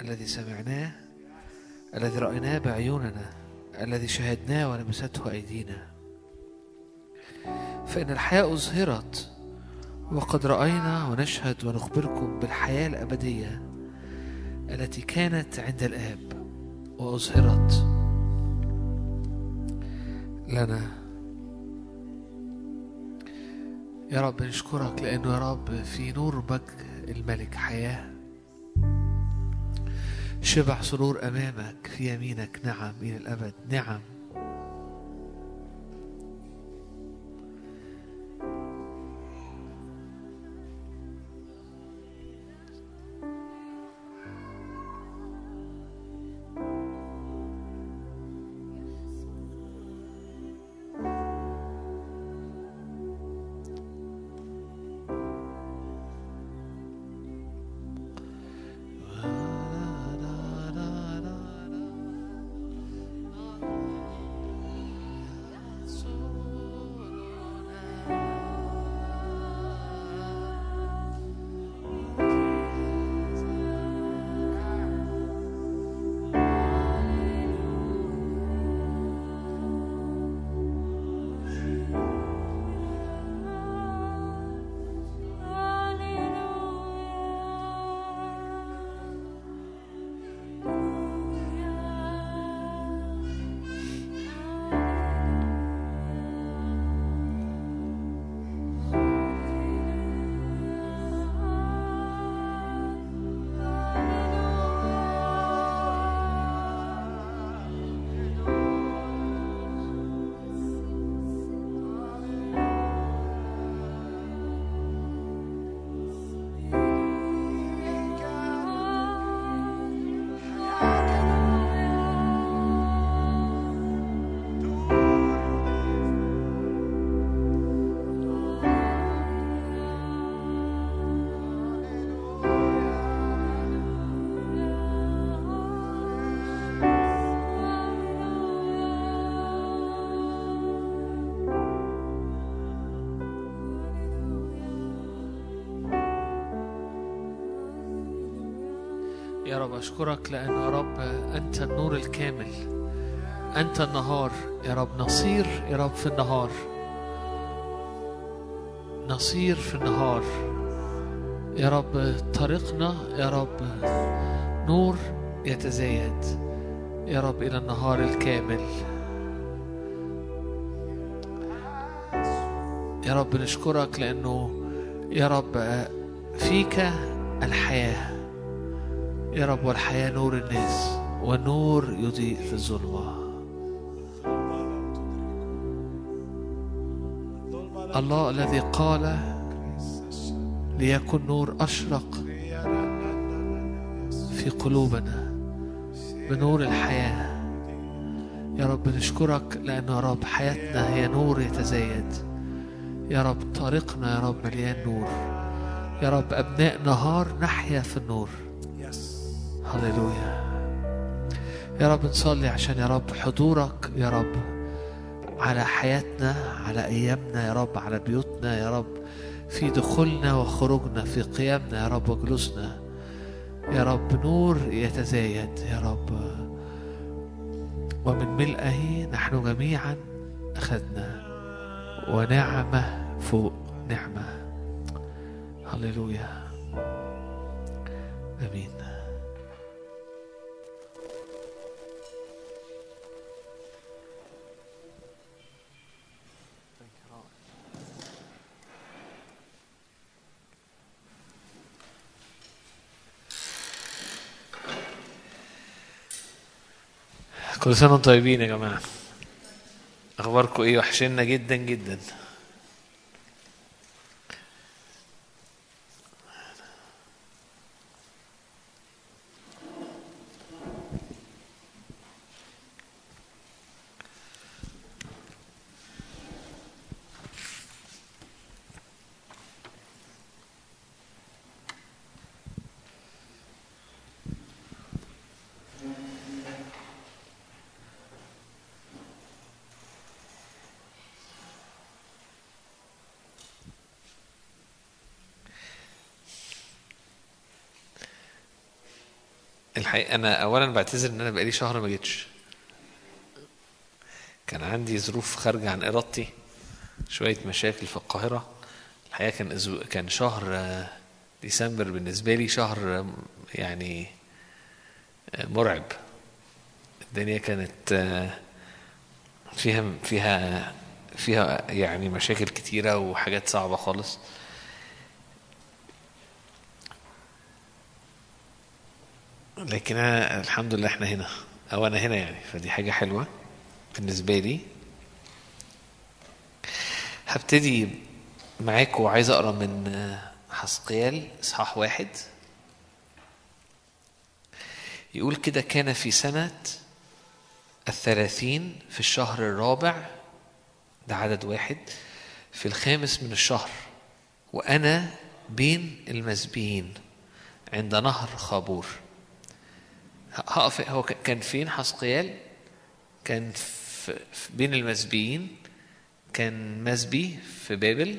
الذي سمعناه الذي رأيناه بعيوننا الذي شاهدناه ولمسته أيدينا. فإن الحياة أظهرت وقد رأينا ونشهد ونخبركم بالحياة الأبدية التي كانت عند الآب وأظهرت لنا. يا رب نشكرك لأنه يا رب في نور مجد الملك حياة. شبع سرور أمامك في يمينك. نعم إلى الأبد. نعم. يا رب أشكرك لأن يا رب أنت النور الكامل. أنت النهار يا رب. نصير يا رب في النهار. نصير في النهار. يا رب طريقنا يا رب نور يتزايد. يا رب إلى النهار الكامل. يا رب نشكرك لأنه يا رب فيك الحياة. يا رب والحياة نور الناس والنور يضيء في الظلمة. الله الذي قال ليكن نور أشرق في قلوبنا بنور الحياة. يا رب نشكرك لأن يا رب حياتنا هي نور يتزايد. يا رب طريقنا يا رب مليان نور. يا رب أبناء نهار نحيا في النور. هللويا يا رب نصلي عشان يا رب حضورك يا رب على حياتنا على أيامنا يا رب على بيوتنا يا رب في دخولنا وخروجنا في قيامنا يا رب وجلوسنا. يا رب نور يتزايد يا رب. ومن ملئه نحن جميعا أخذنا ونعمة فوق نعمة. هللويا آمين. كل سنة وأنتم طيبين يا جماعة. أخباركم إيه؟ وحشنا جدا جدا. الحقيقة أنا أولا بعتذر إن أنا بقالي شهر ما جيتش. كان عندي ظروف خارجة عن إرادتي شوية مشاكل في القاهرة. الحقيقة كان أسبوع كان شهر آه، ديسمبر بالنسبة لي شهر آه، يعني آه، مرعب. الدنيا كانت فيها فيها فيها يعني مشاكل كتيرة وحاجات صعبة خالص. لكن أنا الحمد لله إحنا هنا. أو أنا هنا يعني. فدي حاجة حلوة بالنسبة لي. هبتدي معاكم وعايز أقرأ من حسقيال إصحاح واحد. يقول كده كان في سنة الثلاثين في الشهر الرابع. ده عدد واحد. في الخامس من الشهر. وأنا بين المسبيين عند نهر خابور. هقف هو كان فين؟ حسقيال. كان في بين المسبيين. كان مسبي في بابل.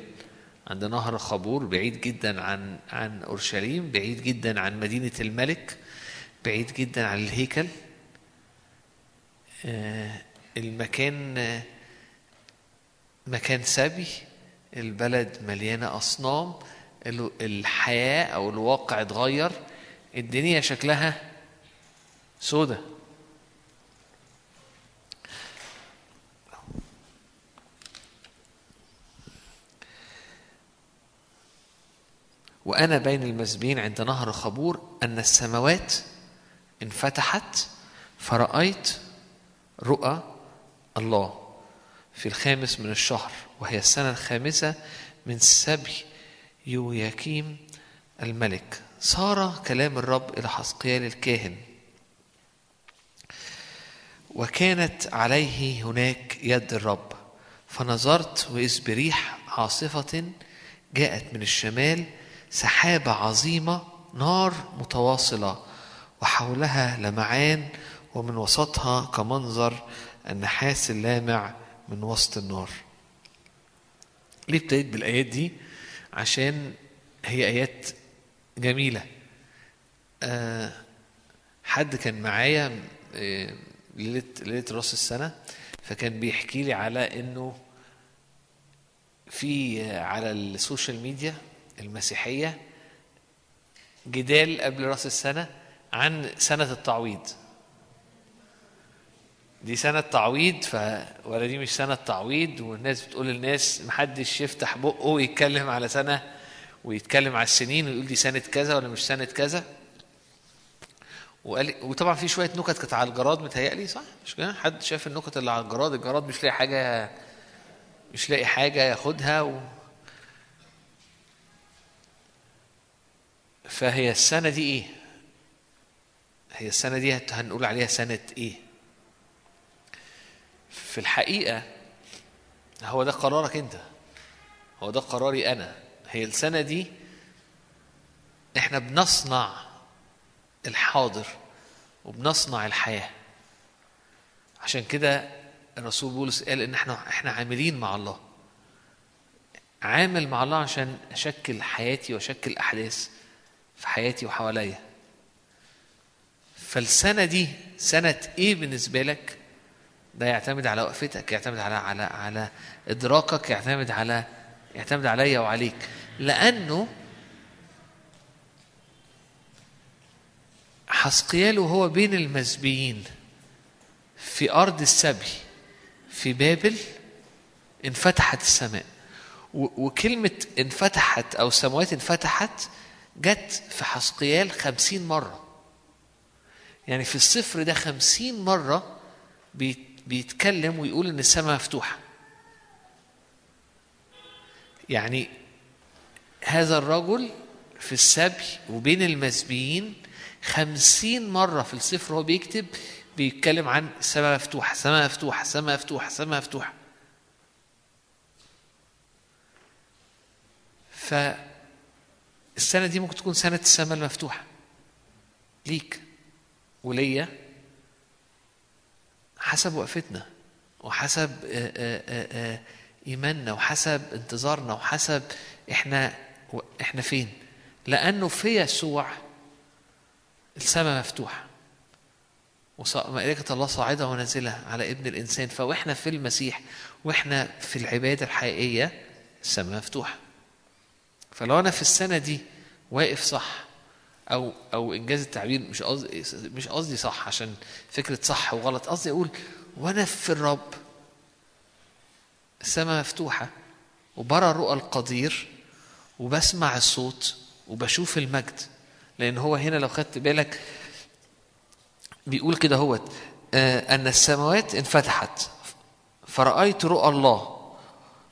عند نهر خابور بعيد جدا عن عن أورشليم بعيد جدا عن مدينة الملك بعيد جدا عن الهيكل. آه، المكان مكان سبي. البلد مليانة أصنام. ال- الحياة أو الواقع اتغير. الدنيا شكلها سودة. وأنا بين المسبين عند نهر خبور أن السماوات انفتحت فرأيت رؤى الله في الخامس من الشهر وهي السنة الخامسة من سبي يوياكيم الملك. صار كلام الرب إلى حسقيال الكاهن. وكانت عليه هناك يد الرب. فنظرت وإذ بريح عاصفة جاءت من الشمال سحابة عظيمة نار متواصلة وحولها لمعان ومن وسطها كمنظر النحاس اللامع من وسط النار. ليه ابتديت بالآيات دي؟ عشان هي آيات جميلة. آه حد كان معايا ليلة راس السنة فكان بيحكي لي على إنه في على ال social media المسيحية جدال قبل راس السنة عن سنة التعويض. دي سنة تعويض ف ولا دي مش سنة تعويض والناس بتقول للناس محدش يفتح بقه ويتكلم على سنة ويتكلم على السنين ويقول دي سنة كذا ولا مش سنة كذا. وقال وطبعا في شوية نكت كانت على الجراد متهيألي صح؟ مش كده؟ حد شاف النكت اللي على الجراد، الجراد مش لاقي حاجة مش لاقي حاجة ياخدها و... فهي السنة دي إيه؟ هي السنة دي هنقول عليها سنة إيه؟ في الحقيقة هو ده قرارك أنت هو ده قراري أنا هي السنة دي إحنا بنصنع الحاضر وبنصنع الحياة. عشان كده الرسول بولس قال إن إحنا إحنا عاملين مع الله. عامل مع الله عشان أشكل حياتي وأشكل أحداث في حياتي وحواليا. فالسنة دي سنة إيه بالنسبة لك؟ ده يعتمد على وقفتك يعتمد على على على إدراكك يعتمد على يعتمد عليا وعليك. لأنه حسقيال وهو بين المسبيين في أرض السبي في بابل انفتحت السماء. وكلمة انفتحت أو السماوات انفتحت جت في حسقيال خمسين مرة. يعني في الصفر ده خمسين مرة بيت- بيتكلم ويقول إن السماء مفتوحة. يعني هذا الرجل في السبي وبين المسبيين خمسين مرة في الصفر هو بيكتب بيتكلم عن السماء مفتوحة السماء مفتوحة السماء مفتوحة السماء مفتوحة. فالسنة دي ممكن تكون سنة السماء المفتوحة. ليك وليا حسب وقفتنا وحسب آه، آه، آه، إيماننا وحسب انتظارنا وحسب إحنا إحنا فين. لأنه في يسوع السماء مفتوحة. وص- ملائكة الله صاعدة ونازلة على ابن الإنسان. فوإحنا في المسيح وإحنا في العبادة الحقيقية السماء مفتوحة. فلو أنا في السنة دي واقف صح أو أو إنجاز التعبير مش قصدي مش قصدي صح عشان فكرة صح وغلط. قصدي أقول وأنا في الرب السماء مفتوحة وبرى رؤى القدير وبسمع الصوت وبشوف المجد. لأن هو هنا لو خدت بالك بيقول كده هو أن السماوات انفتحت فرأيت رؤى الله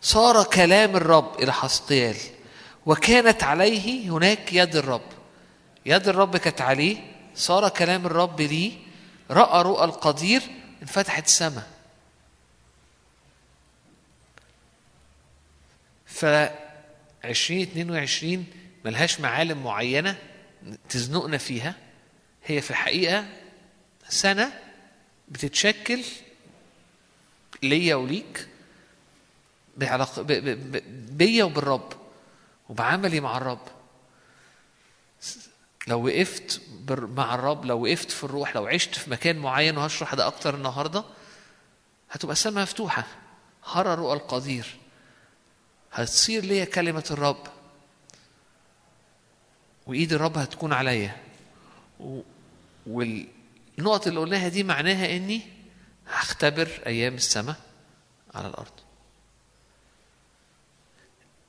صار كلام الرب إلى حسقيال وكانت عليه هناك يد الرب. يد الرب كانت عليه صار كلام الرب لي رأى رؤى القدير انفتحت السماء. ف 2022 ملهاش معالم معينة تزنقنا فيها هي في الحقيقة سنة بتتشكل ليا وليك بعلاقة بيا وبالرب وبعملي مع الرب. لو وقفت مع الرب لو وقفت في الروح لو عشت في مكان معين وهشرح ده أكتر النهارده هتبقى السماء مفتوحة. هرى رؤى القدير. هتصير ليا كلمة الرب. وإيد الرب هتكون عليا. والنقط اللي قلناها دي معناها إني هختبر أيام السماء على الأرض.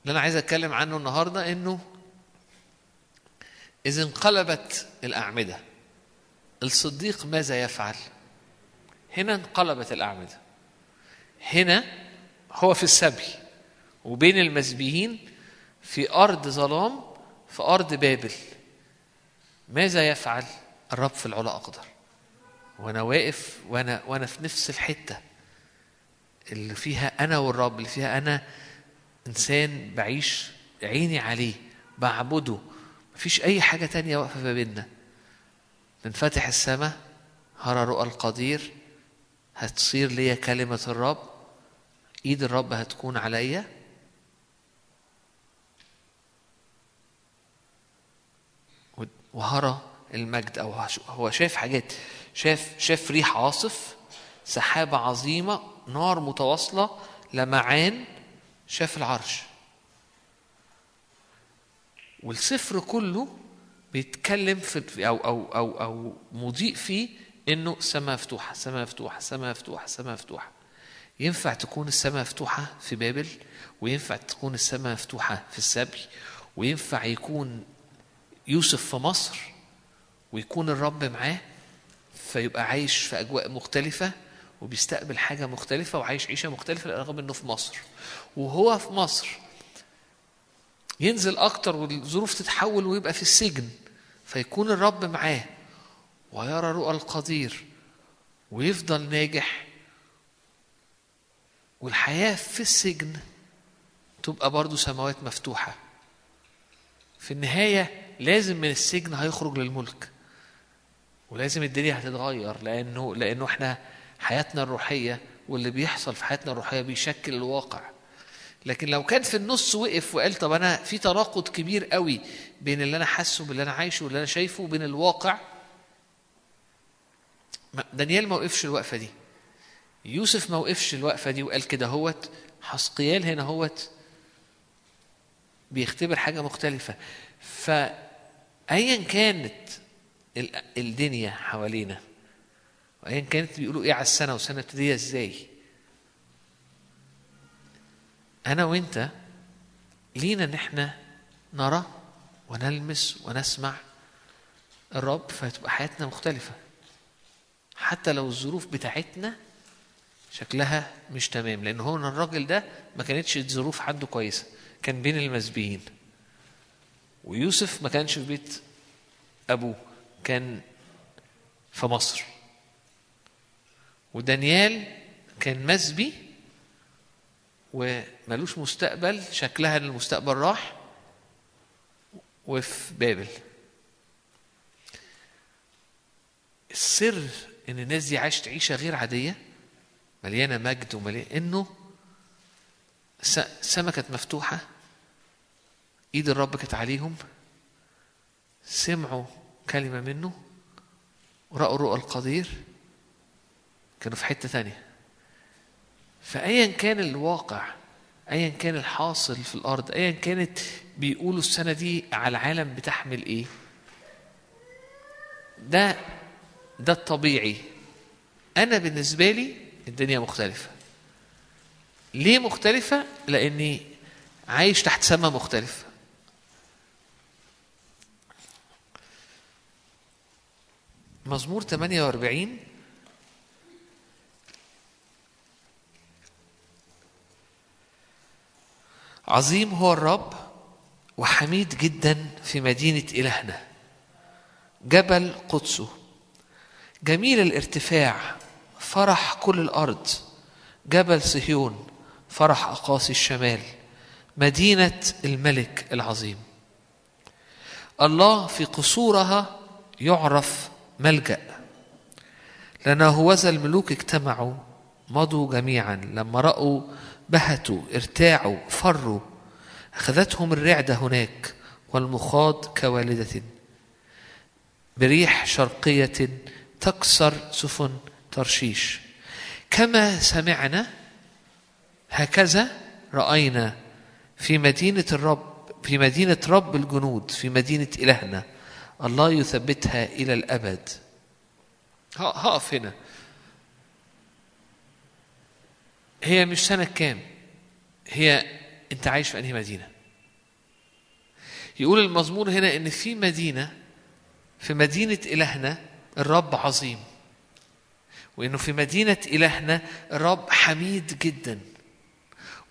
اللي أنا عايز أتكلم عنه النهارده إنه إذا انقلبت الأعمدة الصديق ماذا يفعل؟ هنا انقلبت الأعمدة. هنا هو في السبي وبين المسبيين في أرض ظلام في أرض بابل. ماذا يفعل؟ الرب في العلا أقدر. وأنا واقف وأنا وأنا في نفس الحتة اللي فيها أنا والرب اللي فيها أنا إنسان بعيش عيني عليه بعبده. مفيش أي حاجة تانية واقفة ما بيننا تنفتح السماء هرى رؤى القدير هتصير ليا كلمة الرب. إيد الرب هتكون عليا. وهرى المجد هش- هو شاف حاجات شاف شاف ريح عاصف سحابة عظيمة نار متواصلة لمعان شاف العرش. والسفر كله بيتكلم في أو أو أو أو مضيء فيه إنه السماء مفتوحة السماء مفتوحة السماء مفتوحة السماء مفتوحة. ينفع تكون السماء مفتوحة في بابل وينفع تكون السماء مفتوحة في السبي وينفع يكون يوسف في مصر ويكون الرب معاه فيبقى عايش في أجواء مختلفة وبيستقبل حاجة مختلفة وعايش عيشة مختلفة رغم إنه في مصر. وهو في مصر ينزل أكتر والظروف تتحول ويبقى في السجن فيكون الرب معاه ويرى رؤى القدير ويفضل ناجح والحياة في السجن تبقى برضو سماوات مفتوحة. في النهاية لازم من السجن هيخرج للملك. ولازم الدنيا هتتغير لأنه لأنه إحنا حياتنا الروحية واللي بيحصل في حياتنا الروحية بيشكل الواقع. لكن لو كان في النص وقف وقال طب أنا في تناقض كبير قوي بين اللي أنا حاسه باللي أنا عايشه واللي أنا شايفه وبين الواقع دانيال ما وقفش الوقفة دي. يوسف ما وقفش الوقفة دي وقال كده هوت حسقيال هنا هوت بيختبر حاجة مختلفة. فأيا كانت ال- الدنيا حوالينا وأيا كانت بيقولوا إيه على السنة والسنة ابتدية إزاي. أنا وأنت لينا إن إحنا نرى ونلمس ونسمع الرب فتبقى حياتنا مختلفة. حتى لو الظروف بتاعتنا شكلها مش تمام لأن هو الراجل ده ما كانتش الظروف عنده كويسة كان بين المسبيين. ويوسف ما كانش في بيت أبوه كان في مصر. ودانيال كان مسبي وملوش مستقبل شكلها إن المستقبل راح وفي بابل. السر إن الناس دي عاشت عيشه غير عادية مليانة مجد ومليانة إنه س- السما كانت مفتوحة إيد الرب كانت عليهم سمعوا كلمة منه ورأوا رؤى القدير كانوا في حتة تانية. فايا كان الواقع ايا كان الحاصل في الأرض ايا كانت بيقولوا السنة دي على العالم بتحمل إيه؟ ده ده الطبيعي. أنا بالنسبة لي الدنيا مختلفة. ليه مختلفة؟ لأني عايش تحت سما مختلفة. مزمور 48 عظيم هو الرب وحميد جدا في مدينة إلهنا. جبل قدسه. جميل الارتفاع فرح كل الأرض. جبل صهيون فرح أقاصي الشمال. مدينة الملك العظيم. الله في قصورها يعرف ملجأ. لأنه هوذا الملوك اجتمعوا مضوا جميعا. لما رأوا بهتوا ارتاعوا فروا. أخذتهم الرعدة هناك والمخاض كوالدة. بريح شرقية تكسر سفن ترشيش. كما سمعنا هكذا رأينا في مدينة الرب في مدينة رب الجنود في مدينة إلهنا. الله يثبتها إلى الأبد. هقف هنا. هي مش سنة كام؟ هي أنت عايش في أنهي مدينة؟ يقول المزمور هنا إن في مدينة في مدينة إلهنا الرب عظيم وإنه في مدينة إلهنا الرب حميد جدا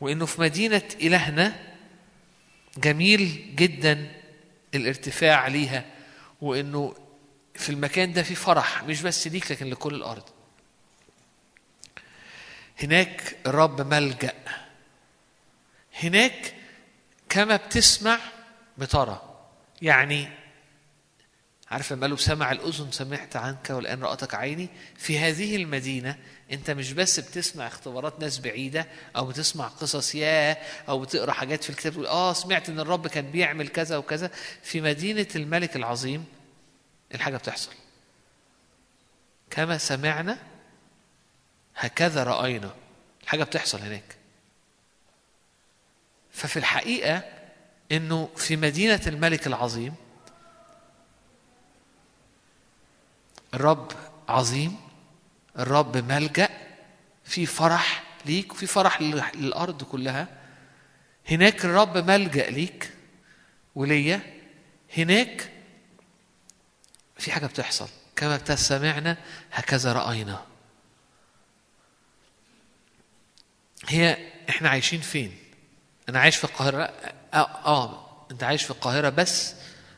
وإنه في مدينة إلهنا جميل جدا الارتفاع عليها وإنه في المكان ده في فرح مش بس ليك لكن لكل الأرض. هناك الرب ملجأ. هناك كما بتسمع بترى. يعني عارف لما قالوا سمع الأذن سمعت عنك والآن رأتك عيني؟ في هذه المدينة أنت مش بس بتسمع اختبارات ناس بعيدة أو بتسمع قصص ياه أو بتقرأ حاجات في الكتاب آه سمعت إن الرب كان بيعمل كذا وكذا. في مدينة الملك العظيم الحاجة بتحصل. كما سمعنا هكذا رأينا. الحاجة بتحصل هناك. ففي الحقيقة إنه في مدينة الملك العظيم الرب عظيم الرب ملجأ في فرح ليك وفي فرح للأرض كلها. هناك الرب ملجأ ليك وليا. هناك في حاجة بتحصل. كما سمعنا هكذا رأينا. هي إحنا عايشين فين؟ أنا عايش في القاهرة آه, آه. أنت عايش في القاهرة بس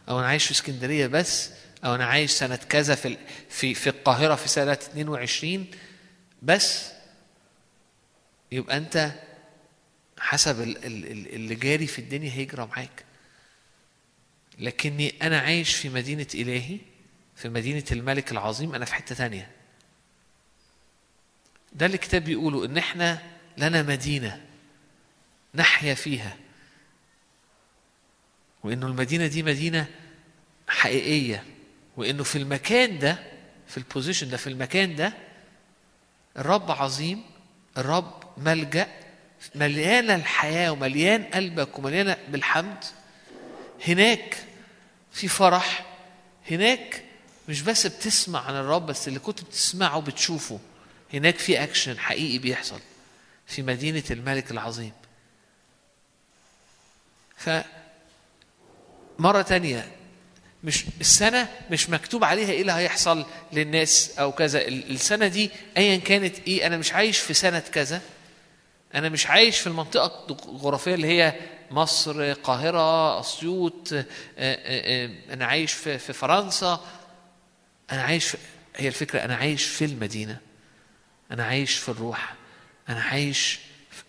أو أنا عايش في اسكندرية بس أو أنا عايش سنة كذا في في في القاهرة في سنة 22 بس. يبقى أنت حسب اللي جاري في الدنيا هيجرى معاك. لكني أنا عايش في مدينة إلهي في مدينة الملك العظيم أنا في حتة تانية. ده اللي الكتاب بيقوله إن إحنا لنا مدينة نحيا فيها. وإنه المدينة دي مدينة حقيقية. وإنه في المكان ده في ال position ده في المكان ده الرب عظيم الرب ملجأ مليانة الحياة ومليان قلبك ومليانة بالحمد. هناك في فرح هناك مش بس بتسمع عن الرب بس اللي كنت بتسمعه بتشوفه. هناك في اكشن حقيقي بيحصل في مدينة الملك العظيم. ف مرة تانية مش السنة مش مكتوب عليها إيه اللي هيحصل للناس أو كذا. ال- السنة دي ايا كانت إيه؟ أنا مش عايش في سنة كذا. أنا مش عايش في المنطقة الجغرافية اللي هي مصر القاهرة أسيوط أنا عايش في فرنسا. أنا عايش هي الفكرة أنا عايش في المدينة. أنا عايش في الروح. أنا عايش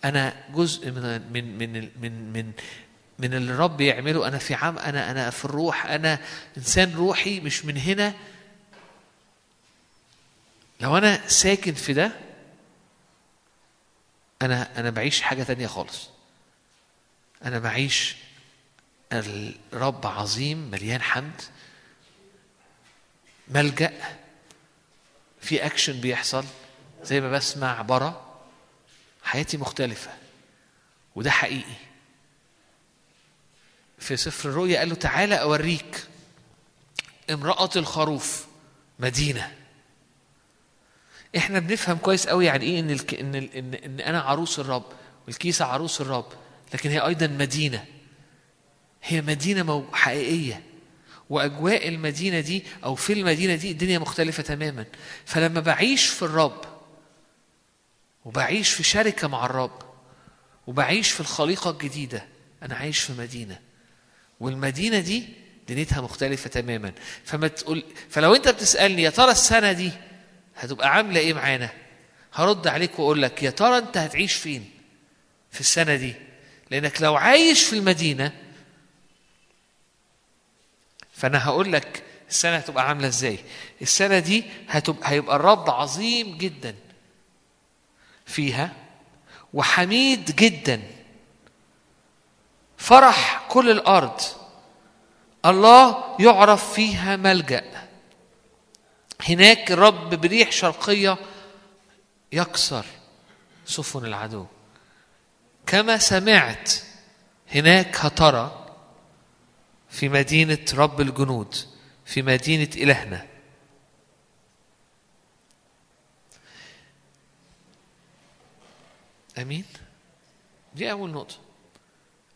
أنا جزء من من من من من من اللي الرب يعمله أنا في عام أنا أنا في الروح. أنا إنسان روحي مش من هنا. لو أنا ساكن في ده أنا أنا بعيش حاجة تانية خالص. أنا بعيش الرب عظيم مليان حمد. ملجأ في اكشن بيحصل زي ما بسمع برا حياتي مختلفة وده حقيقي. في سفر الرؤيا قال له تعالى أوريك امرأة الخروف مدينة. إحنا بنفهم كويس قوي يعني إيه إن الك... إن ال... ان إن أنا عروس الرب والكيسة عروس الرب لكن هي أيضا مدينة. هي مدينة مو... حقيقية. وأجواء المدينة دي أو في المدينة دي الدنيا مختلفة تماما. فلما بعيش في الرب وبعيش في شركة مع الرب وبعيش في الخليقة الجديدة أنا عايش في مدينة. والمدينة دي دنيتها مختلفة تماما. فما تقول فلو أنت بتسألني يا ترى السنة دي هتبقى عاملة إيه معانا؟ هرد عليك وأقول لك يا ترى أنت هتعيش فين في السنة دي؟ لأنك لو عايش في المدينة فأنا هقول لك السنة هتبقى عاملة إزاي. السنة دي هتبقى هيبقى الرب عظيم جدا فيها وحميد جدا. فرح كل الأرض. الله يعرف فيها ملجأ. هناك الرب بريح شرقية يكسر سفن العدو. كما سمعت هناك هترى في مدينة رب الجنود في مدينة إلهنا. أمين؟ دي أول نقطة.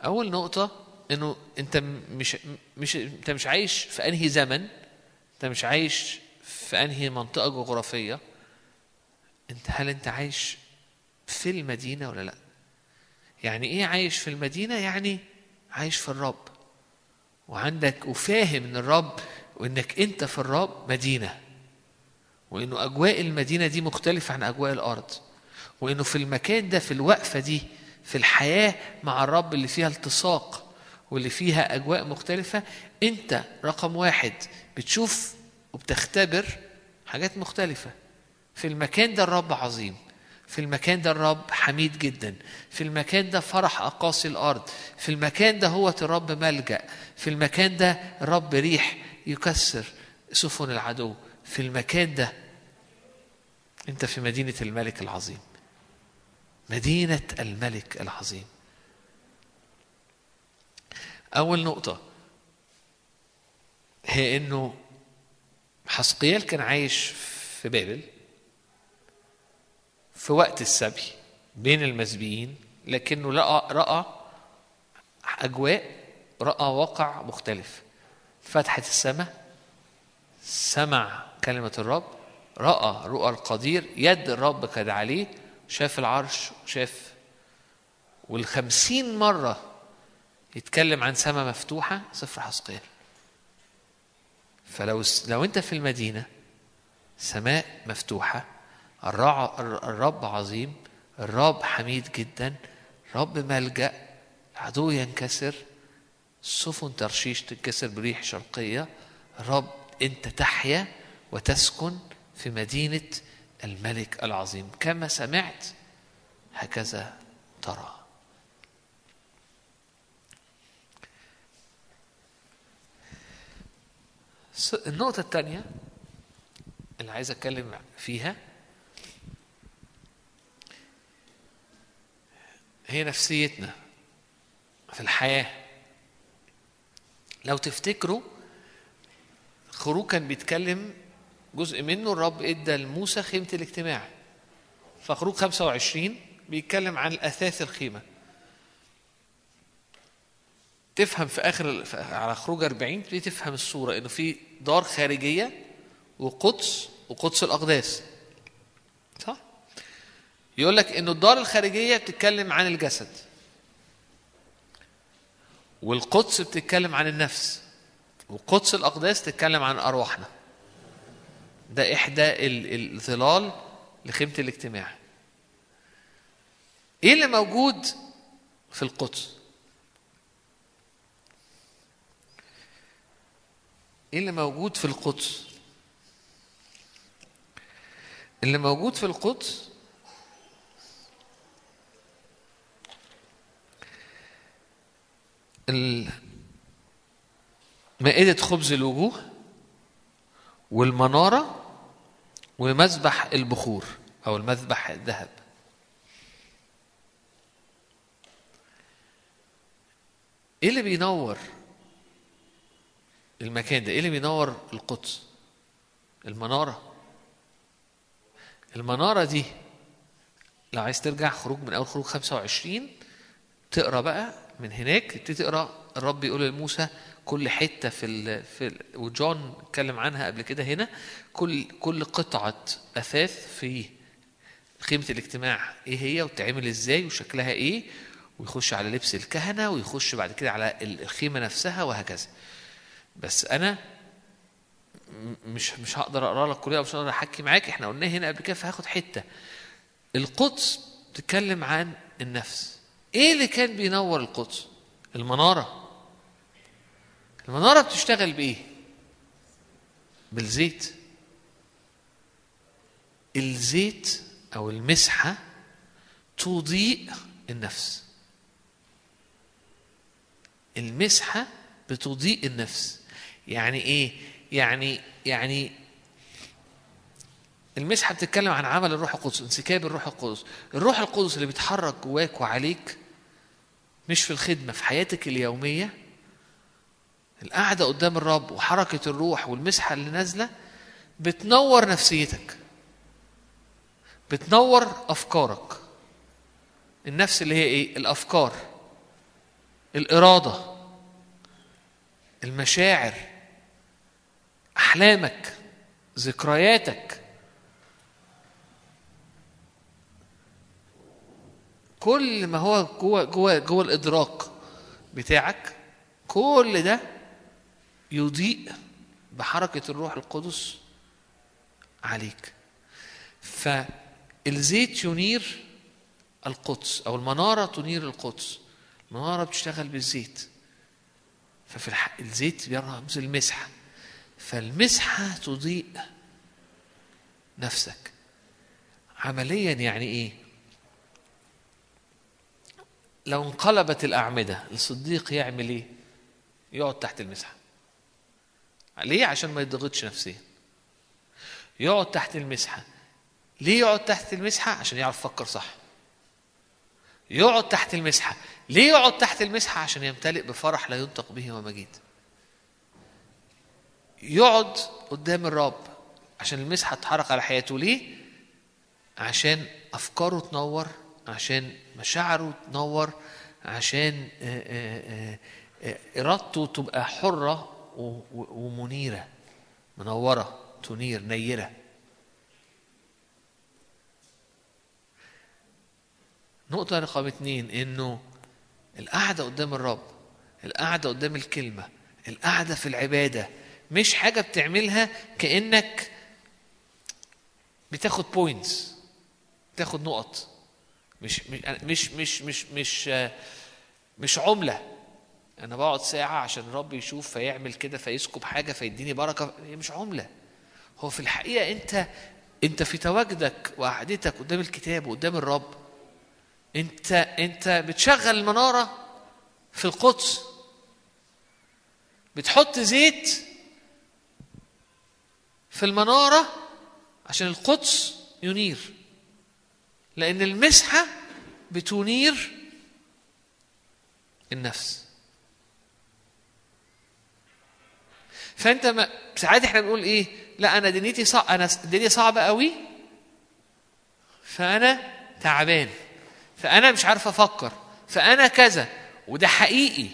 أول نقطة إنه أنت مش مش أنت مش عايش في أنهي زمن أنت مش عايش في أنهي منطقة جغرافية. أنت هل أنت عايش في المدينة ولا لأ؟ يعني إيه عايش في المدينة؟ يعني عايش في الرب. وعندك وفاهم إن الرب وإنك أنت في الرب مدينة وإنه أجواء المدينة دي مختلفة عن أجواء الأرض وإنه في المكان ده في الوقفة دي في الحياة مع الرب اللي فيها التصاق واللي فيها أجواء مختلفة أنت رقم واحد بتشوف وبتختبر حاجات مختلفة. في المكان ده الرب عظيم. في المكان ده الرب حميد جدا. في المكان ده فرح أقاصي الأرض. في المكان ده هو الرب ملجأ. في المكان ده الرب ريح يكسر سفن العدو. في المكان ده أنت في مدينة الملك العظيم. مدينة الملك العظيم. أول نقطة هي إنه حسقيال كان عايش في بابل. في وقت السبي بين المسبيين لكنه لقى رأى أجواء رأى واقع مختلف. فتحت السماء سمع كلمة الرب رأى رؤى القدير يد الرب كانت عليه شاف العرش شاف. والخمسين مرة يتكلم عن سماء مفتوحة سفر حسقيال فلو لو أنت في المدينة سماء مفتوحة الرع الرب عظيم الرب حميد جدا رب ملجأ العدو ينكسر سفن ترشيش تنكسر بريح شرقية الرب أنت تحيا وتسكن في مدينة الملك العظيم. كما سمعت هكذا ترى. النقطة الثانية اللي عايز أتكلم فيها هي نفسيتنا في الحياة. لو تفتكروا خروج كان بيتكلم جزء منه الرب إدى لموسى خيمة الاجتماع. فخروج 25 بيتكلم عن الأثاث الخيمة. تفهم في آخر على خروج 40 تبتدي تفهم الصورة إنه في دار خارجية وقدس وقدس الأقداس؟ يقول لك إنه الدار الخارجية بتتكلم عن الجسد. والقدس بتتكلم عن النفس. وقدس الأقداس تتكلم عن أرواحنا. ده إحدى ال- الظلال لخيمة الاجتماع. إيه اللي موجود في القدس؟ إيه اللي موجود في القدس؟ اللي موجود في القدس مائدة خبز الوجوه والمنارة ومذبح البخور أو المذبح الذهب. إيه اللي بينور المكان ده؟ إيه اللي بينور القدس؟ المنارة. المنارة دي لو عايز ترجع خروج من أول خروج 25 تقرأ بقى من هناك تبتدي تقرأ. الرب يقول لموسى كل حتة في ال في ال وجون اتكلم عنها قبل كده هنا كل كل قطعة أثاث في خيمة الاجتماع إيه هي وتتعمل إزاي وشكلها إيه؟ ويخش على لبس الكهنة ويخش بعد كده على ال- الخيمة نفسها وهكذا. بس أنا مش مش هقدر أقرأ لك كلها مش هقدر أحكي معاك. إحنا قلناه هنا قبل كده فهاخد حتة. القدس بتتكلم عن النفس. إيه اللي كان بينور القدس؟ المنارة. المنارة بتشتغل بإيه؟ بالزيت. الزيت أو المسحة تضيء النفس. المسحة بتضيء النفس. يعني إيه؟ يعني يعني المسحة بتتكلم عن عمل الروح القدس انسكاب الروح القدس. الروح القدس اللي بيتحرك جواك وعليك مش في الخدمة في حياتك اليومية القعدة قدام الرب وحركة الروح والمسحة اللي نازلة بتنور نفسيتك بتنور أفكارك. النفس اللي هي إيه؟ الأفكار الإرادة المشاعر أحلامك ذكرياتك. كل ما هو جوه جوه جوه الإدراك بتاعك كل ده يضيء بحركة الروح القدس عليك. فالزيت ينير القدس أو المنارة تنير القدس. المنارة بتشتغل بالزيت. ففي. الزيت بيرمز المسحة. فالمسحة تضيء نفسك. عمليا يعني إيه؟ لو انقلبت الأعمدة الصديق يعمل إيه؟ يقعد تحت المسحة. ليه؟ عشان ما يضغطش نفسيا. يقعد تحت المسحة. ليه يقعد تحت المسحة؟ عشان يعرف يفكر صح. يقعد تحت المسحة. ليه يقعد تحت المسحة؟ عشان يمتلئ بفرح لا ينطق به ومجيد. يقعد قدام الرب عشان المسحة تتحرك على حياته ليه؟ عشان أفكاره تنور عشان مشاعره تنور عشان آه، آه، آه، إرادته تبقى حرة ومنيرة منورة تنير نيرة. نقطة رقم اتنين إنه القعدة قدام الرب القعدة قدام الكلمة القعدة في العبادة مش حاجة بتعملها كأنك بتاخد بوينتس بتاخد نقط. مش مش مش مش مش مش عملة. أنا بقعد ساعة عشان الرب يشوف فيعمل كده فيسكب حاجة فيديني بركة. هي مش عملة. هو في الحقيقة أنت أنت في تواجدك وقعدتك قدام الكتاب وقدام الرب أنت أنت بتشغل المنارة في القدس. بتحط زيت في المنارة عشان القدس ينير. لأن المسحة بتنير النفس. فأنت ما ساعات إحنا بنقول إيه؟ لا أنا دنيتي صعب أنا الدنيا صعبة قوي فأنا تعبان فأنا مش عارف أفكر فأنا كذا وده حقيقي.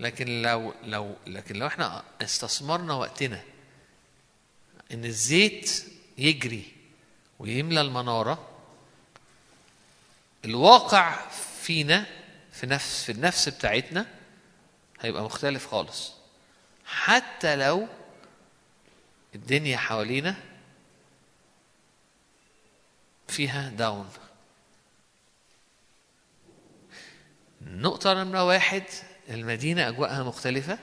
لكن لو لو لكن لو إحنا استثمرنا وقتنا إن الزيت يجري ويملى المنارة. الواقع فينا في نفس في النفس بتاعتنا هيبقى مختلف خالص. حتى لو الدنيا حوالينا فيها داون نقطة نمرة واحد المدينة أجواءها مختلفة.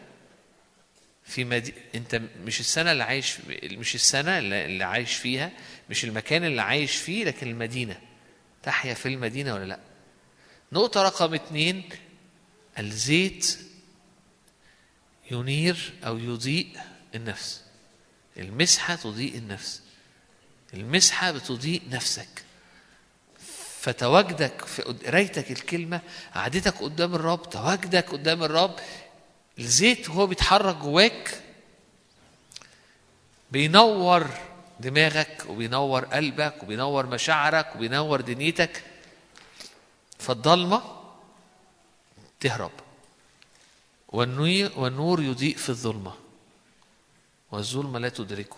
في مدي... أنت مش السنة اللي عايش مش السنة اللي عايش فيها مش المكان اللي عايش فيه لكن المدينة. تحيا في المدينة ولا لأ؟ نقطة رقم اتنين الزيت ينير أو يضيء النفس. المسحة تضيء النفس. المسحة بتضيء نفسك. فتواجدك في قرايتك الكلمة قعدتك قدام الرب تواجدك قدام الرب الزيت وهو بيتحرك جواك بينور دماغك وبينور قلبك وبينور مشاعرك وبينور دنيتك. فالضلمة تهرب. والنور يضيء في الظلمة. والظلمة لا تدركه.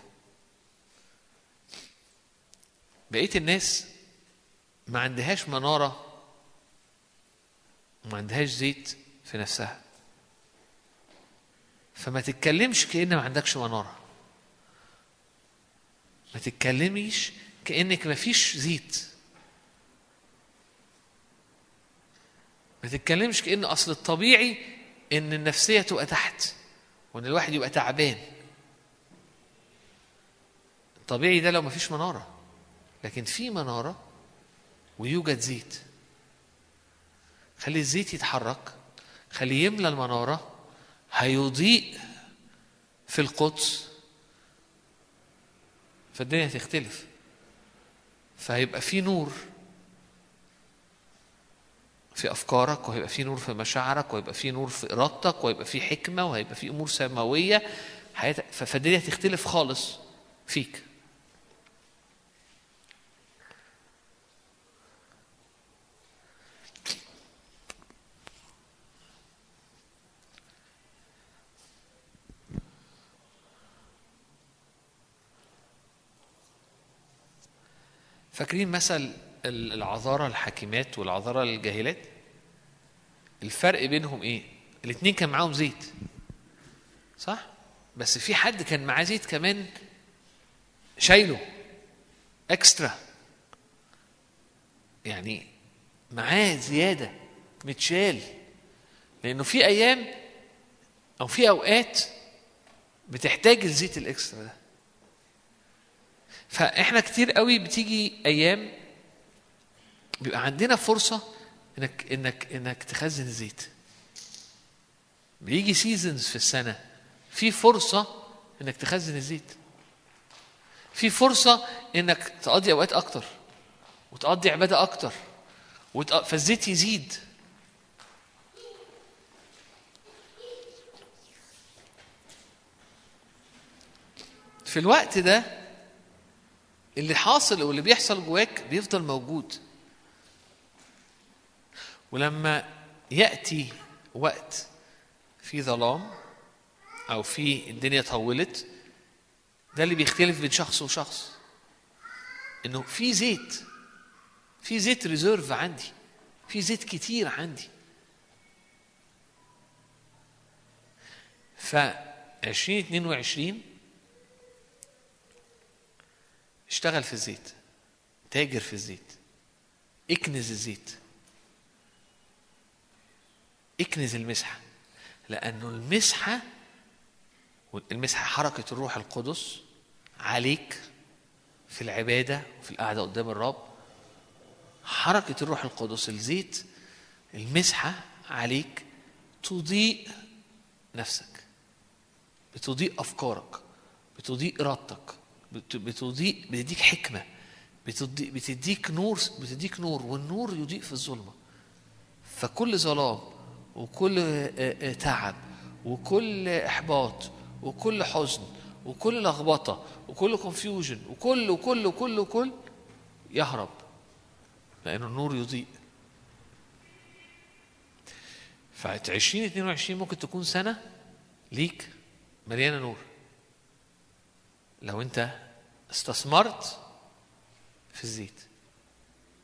بقية الناس ما عندهاش منارة وما عندهاش زيت في نفسها. فما تتكلمش كأن ما عندكش منارة. ما تتكلميش كأنك ما فيش زيت. ما تتكلمش كأن أصل الطبيعي إن النفسية تبقى تحت وإن الواحد يبقى تعبان. الطبيعي ده لو ما فيش منارة لكن في منارة ويوجد زيت. خلي الزيت يتحرك خليه يملى المنارة هيضيء في القدس فالدنيا هتختلف فهيبقى في نور في أفكارك وهيبقى في نور في مشاعرك وهيبقى في نور في إرادتك وهيبقى في حكمة وهيبقى في أمور سماوية. حياتك فالدنيا هتختلف خالص فيك. فاكرين مثل ال- العذارى الحاكمات والعذارى الجاهلات؟ الفرق بينهم إيه؟ الاثنين كان معاهم زيت صح؟ بس في حد كان معاه زيت كمان شايله اكسترا يعني معاه زيادة متشال. لأنه في أيام أو في أوقات بتحتاج الزيت الاكسترا ده. فاحنا كتير قوي بتيجي أيام بيبقى عندنا فرصة انك انك انك تخزن الزيت بيجي سيزونز في السنة. في فرصة انك تخزن الزيت. في فرصة انك تقضي اوقات أكتر وتقضي عبادة أكتر. فالزيت يزيد. في الوقت ده اللي حاصل واللي بيحصل جواك بيفضل موجود. ولما يأتي وقت في ظلام أو في الدنيا طولت ده اللي بيختلف بين شخص وشخص. إنه في زيت في زيت ريزيرف عندي في زيت كتير عندي. ف 2022 اشتغل في الزيت تاجر في الزيت اكنز الزيت اكنز المسحة لأنه المسحة المسحة حركة الروح القدس عليك في العبادة وفي القعدة قدام الرب. حركة الروح القدس الزيت المسحة عليك تضيء نفسك بتضيء أفكارك بتضيء إرادتك. بتضيء بتديك حكمة. بتدي- بتديك نور بتديك نور والنور يضيء في الظلمة. فكل ظلام وكل تعب وكل إحباط وكل حزن وكل لخبطة وكل كونفيوجن وكل وكل وكل وكل يهرب لأنه النور يضيء. ف 2022 ممكن تكون سنة ليك مليانة نور. لو أنت استثمرت في الزيت.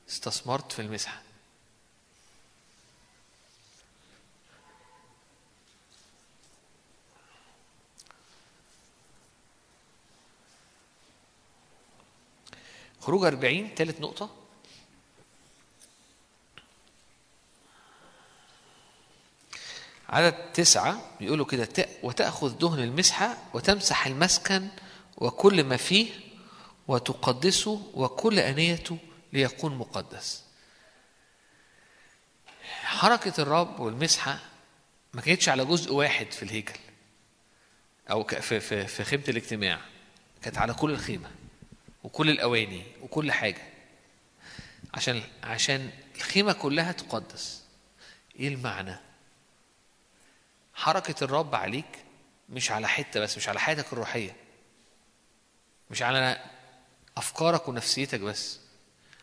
استثمرت في المسحة. خروج 40 ثالث نقطة. عدد تسعة بيقولوا كده "ت- وتأخذ دهن المسحة وتمسح المسكن وكل ما فيه وتقدسه وكل أنيته ليكون مقدس. حركة الرب والمسحة ما كانتش على جزء واحد في الهيكل أو في في في خيمة الاجتماع. كانت على كل الخيمة وكل الأواني وكل حاجة. عشان عشان الخيمة كلها تقدس. إيه المعنى؟ حركة الرب عليك مش على حتة بس مش على حياتك الروحية. مش على أفكارك ونفسيتك بس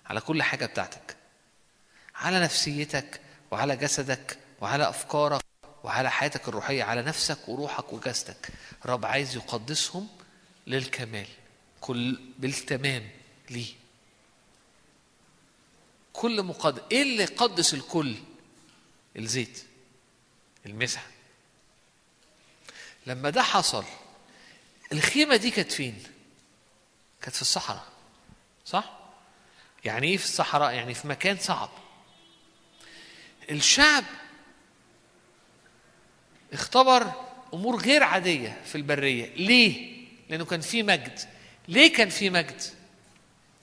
على كل حاجة بتاعتك. على نفسيتك وعلى جسدك وعلى أفكارك وعلى حياتك الروحية على نفسك وروحك وجسدك. الرب عايز يقدسهم للكمال كل بالتمام ليه. كل مقدس إيه اللي يقدس الكل؟ الزيت المسح. لما ده حصل الخيمة دي كانت فين؟ كانت في الصحراء صح؟ يعني إيه في الصحراء؟ يعني في مكان صعب. الشعب اختبر أمور غير عادية في البرية. ليه؟ لأنه كان في مجد. ليه كان في مجد؟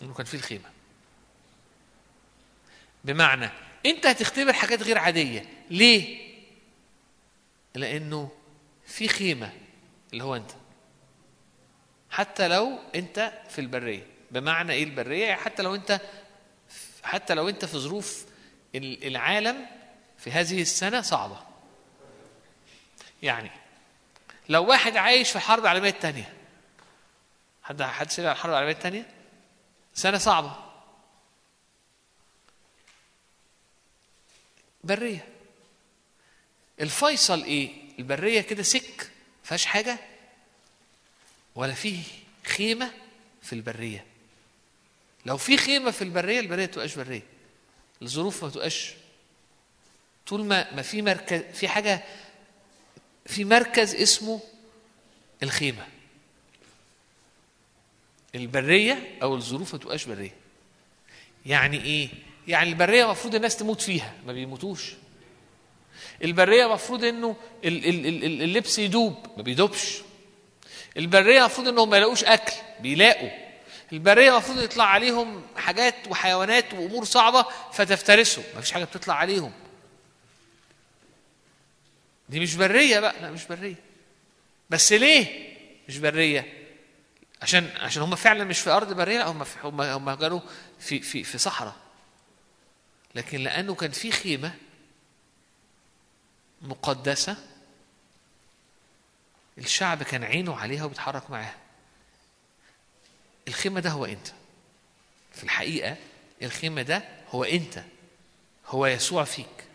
لأنه كان في الخيمة. بمعنى أنت هتختبر حاجات غير عادية. ليه؟ لأنه في خيمة اللي هو أنت. حتى لو انت في البرية. بمعنى إيه البرية؟ يعني حتى لو انت حتى لو انت في ظروف ال- العالم في هذه السنة صعبة. يعني لو واحد عايش في الحرب العالمية الثانية حد حد سمع الحرب العالمية الثانية سنة صعبة. برية. الفيصل إيه؟ البرية كده سك فيهاش حاجة. ولا فيه خيمة في البرية. لو في خيمة في البرية البرية تبقاش برية. الظروف ما تبقاش. طول ما ما في مركز في حاجة في مركز اسمه الخيمة. البرية أو الظروف ما تبقاش برية. يعني إيه؟ يعني البرية المفروض الناس تموت فيها ما بيموتوش. البرية المفروض ال- اللبس يدوب ما بيدوبش. البرية المفروض إنهم ما يلاقوش أكل بيلاقوا. البرية المفروض يطلع عليهم حاجات وحيوانات وأمور صعبة فتفترسهم ما فيش حاجة بتطلع عليهم. دي مش برية بقى لا مش برية. بس ليه مش برية؟ عشان عشان هم فعلا مش في أرض برية لا هم في هم هم كانوا في في في صحراء. لكن لأنه كان في خيمة مقدسة الشعب كان عينه عليها وبيتحرك معاها. الخيمة ده هو أنت. في الحقيقة الخيمة ده هو أنت. هو يسوع فيك.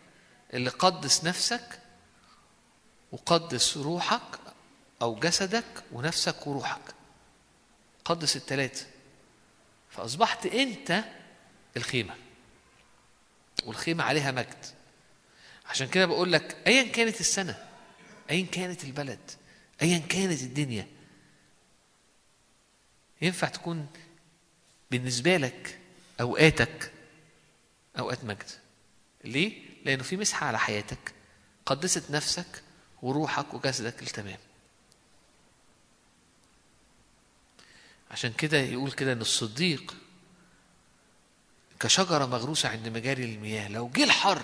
اللي قدس نفسك وقدس روحك أو جسدك ونفسك وروحك. قدس التلاتة. فأصبحت أنت الخيمة. والخيمة عليها مجد. عشان كده بقول لك أيا كانت السنة أيا كانت البلد أيا كانت الدنيا. ينفع تكون بالنسبة لك أوقاتك أوقات مجد. ليه؟ لأنه في مسحة على حياتك قدست نفسك وروحك وجسدك للتمام عشان كده يقول كده إن الصديق كشجرة مغروسة عند مجاري المياه. لو جه الحر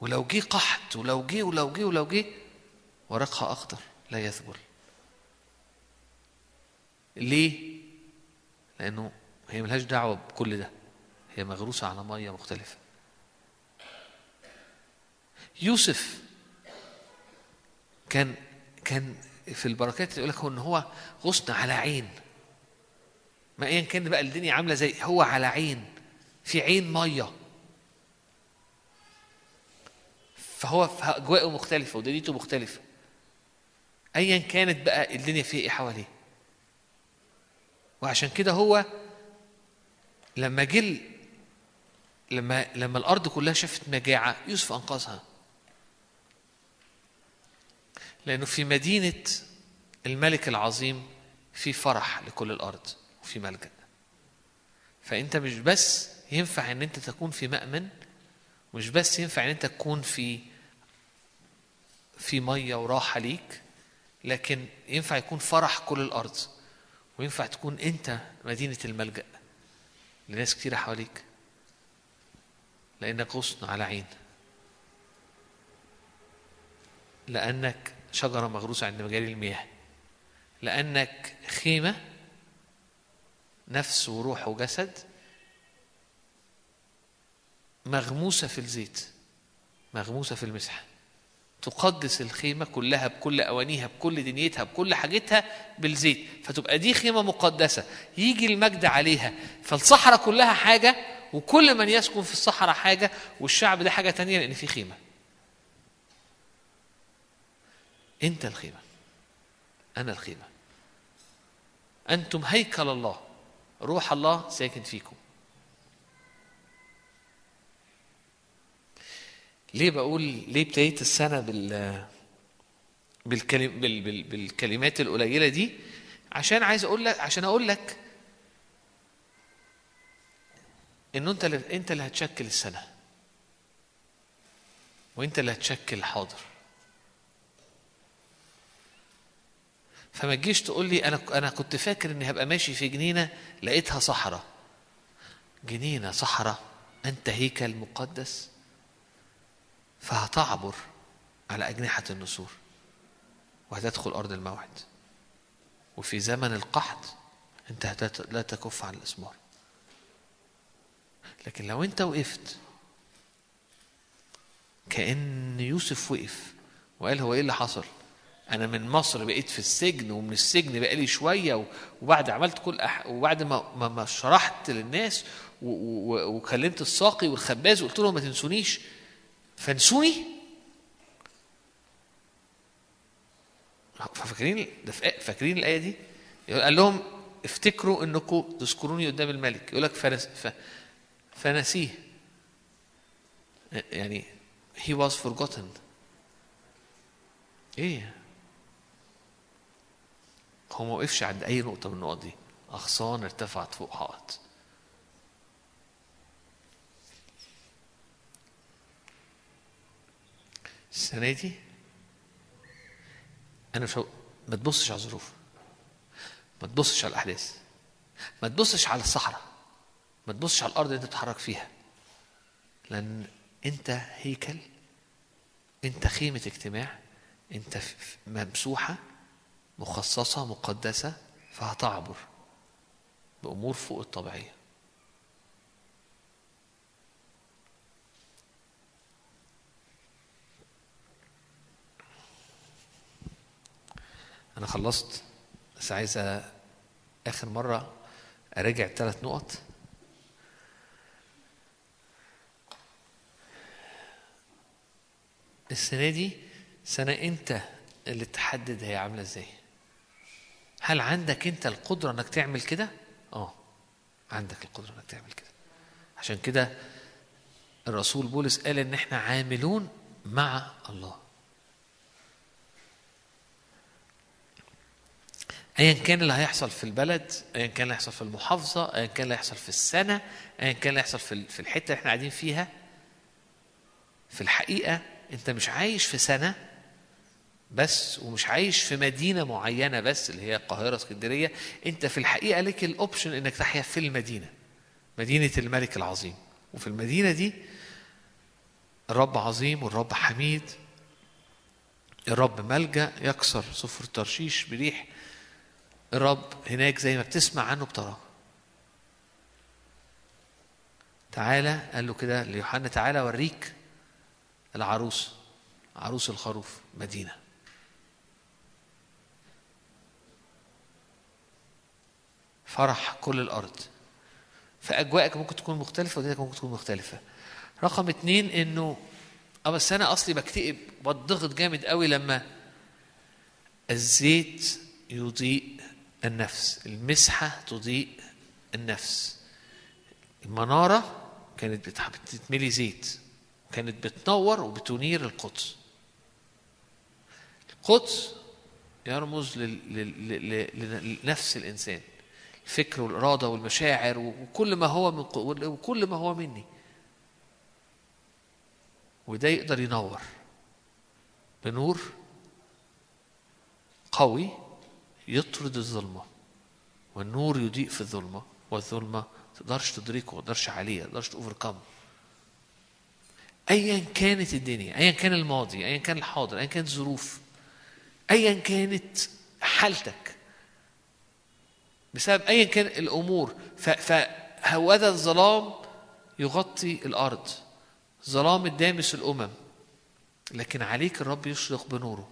ولو جه قحط ولو جه ولو جه ولو جه ورقها أخضر لا يذبل ليه؟ لأنه هي ملهاش دعوة بكل ده. هي مغروسة على مية مختلفة. يوسف كان كان في البركات يقول لك إن هو غصن على عين. ما ايا كان بقى الدنيا عاملة زي هو على عين في عين مية. فهو أجواءه مختلفة ودنيته مختلفة. ايا كانت بقى الدنيا فيها إيه حواليه. وعشان كده هو لما جه لما لما الأرض كلها شافت مجاعة يوسف أنقذها. لأنه في مدينة الملك العظيم في فرح لكل الأرض وفي ملجأ. فأنت مش بس ينفع إن أنت تكون في مأمن مش بس ينفع إن أنت تكون في في مية وراحة ليك لكن ينفع يكون فرح كل الأرض وينفع تكون أنت مدينة الملجأ لناس كتيرة حواليك. لأنك غصن على عين. لأنك شجرة مغروسة عند مجاري المياه. لأنك خيمة نفس وروح وجسد مغموسة في الزيت مغموسة في المسح. تقدس الخيمة كلها بكل أوانيها بكل دنيتها بكل حاجتها بالزيت فتبقى دي خيمة مقدسة. يجي المجد عليها. فالصحراء كلها حاجة وكل من يسكن في الصحراء حاجة والشعب ده حاجة تانية لأن في خيمة. أنت الخيمة. أنا الخيمة. أنتم هيكل الله. روح الله ساكن فيكم. ليه بقول ليه ابتديت السنة بال بالكلم بال بال بالكلمات القليلة دي؟ عشان عايز أقول لك عشان أقول لك إنه أنت اللي أنت اللي هتشكل السنة. وأنت اللي هتشكل الحاضر. فما تجيش تقول لي أنا أنا كنت فاكر إني هبقى ماشي في جنينة لقيتها صحراء. جنينة صحراء أنت هيكل مقدس. فهتعبر على أجنحة النسور وهتدخل أرض الموعد. وفي زمن القحط أنت لا تكف عن الإسمار لكن لو أنت وقفت كأن يوسف وقف وقال هو إيه اللي حصل؟ أنا من مصر بقيت في السجن ومن السجن بقالي شوية وبعد عملت كل أح... وبعد ما ما, شرحت للناس. وكلمت الساقي والخباز وقلت لهم ما تنسونيش. فانسوني؟ فاكرين فاكرين الآية دي؟ قال لهم افتكروا إنكم تذكروني قدام الملك. يقول لك فنس. فنسيه. يعني he was forgotten. إيه؟ هو ما وقفش عند أي نقطة من النقط دي. أغصان ارتفعت فوق حائط. السنة دي أنا مش. ما تبصش على الظروف. ما تبصش على الأحداث. ما تبصش على الصحراء. ما تبصش على الأرض اللي أنت بتتحرك فيها. لأن أنت هيكل. أنت خيمة اجتماع. أنت ممسوحة مخصصة مقدسة فهتعبر بأمور فوق الطبيعية. أنا خلصت بس عايز آخر مرة أراجع ثلاث نقط. السنة دي سنة أنت اللي تحدد هي عاملة إزاي. هل عندك أنت القدرة إنك تعمل كده؟ آه عندك القدرة إنك تعمل كده. عشان كده الرسول بولس قال إن إحنا عاملون مع الله. ايا كان اللي هيحصل في البلد ايا كان اللي هيحصل في المحافظة ايا كان اللي هيحصل في السنة ايا كان اللي هيحصل في في الحتة اللي إحنا قاعدين فيها. في الحقيقة أنت مش عايش في سنة بس ومش عايش في مدينة معينة بس اللي هي القاهرة اسكندرية. أنت في الحقيقة لك الاوبشن إنك تحيا في المدينة مدينة الملك العظيم. وفي المدينة دي الرب عظيم والرب حميد الرب ملجأ يكسر صفر ترشيش بريح الرب هناك زي ما بتسمع عنه بتراه تعالى قال له كده ليوحنا تعالى أوريك العروس عروس الخروف مدينة. فرح كل الأرض. فأجواءك ممكن تكون مختلفة ودينك ممكن تكون مختلفة. رقم اتنين إنه آه بس أنا أصلي بكتئب بضغط جامد قوي لما الزيت يضيء النفس المسحة تضيء النفس. المنارة كانت بتتملي زيت كانت بتنور وبتنير القدس. القدس يرمز لنفس الإنسان. الفكر والإرادة والمشاعر وكل ما هو من وكل ما هو مني. وده يقدر ينور بنور قوي يطرد الظلمة والنور يضيء في الظلمة والظلمة تقدرش تدركه تقدرش عليه تقدرش توفركم ايا كانت الدنيا ايا كان الماضي ايا كان الحاضر ايا كانت الظروف ايا كانت حالتك. بسبب ايا كان الأمور. فهوذا الظلام يغطي الأرض. ظلام الدامس الأمم. لكن عليك الرب يشرق بنوره.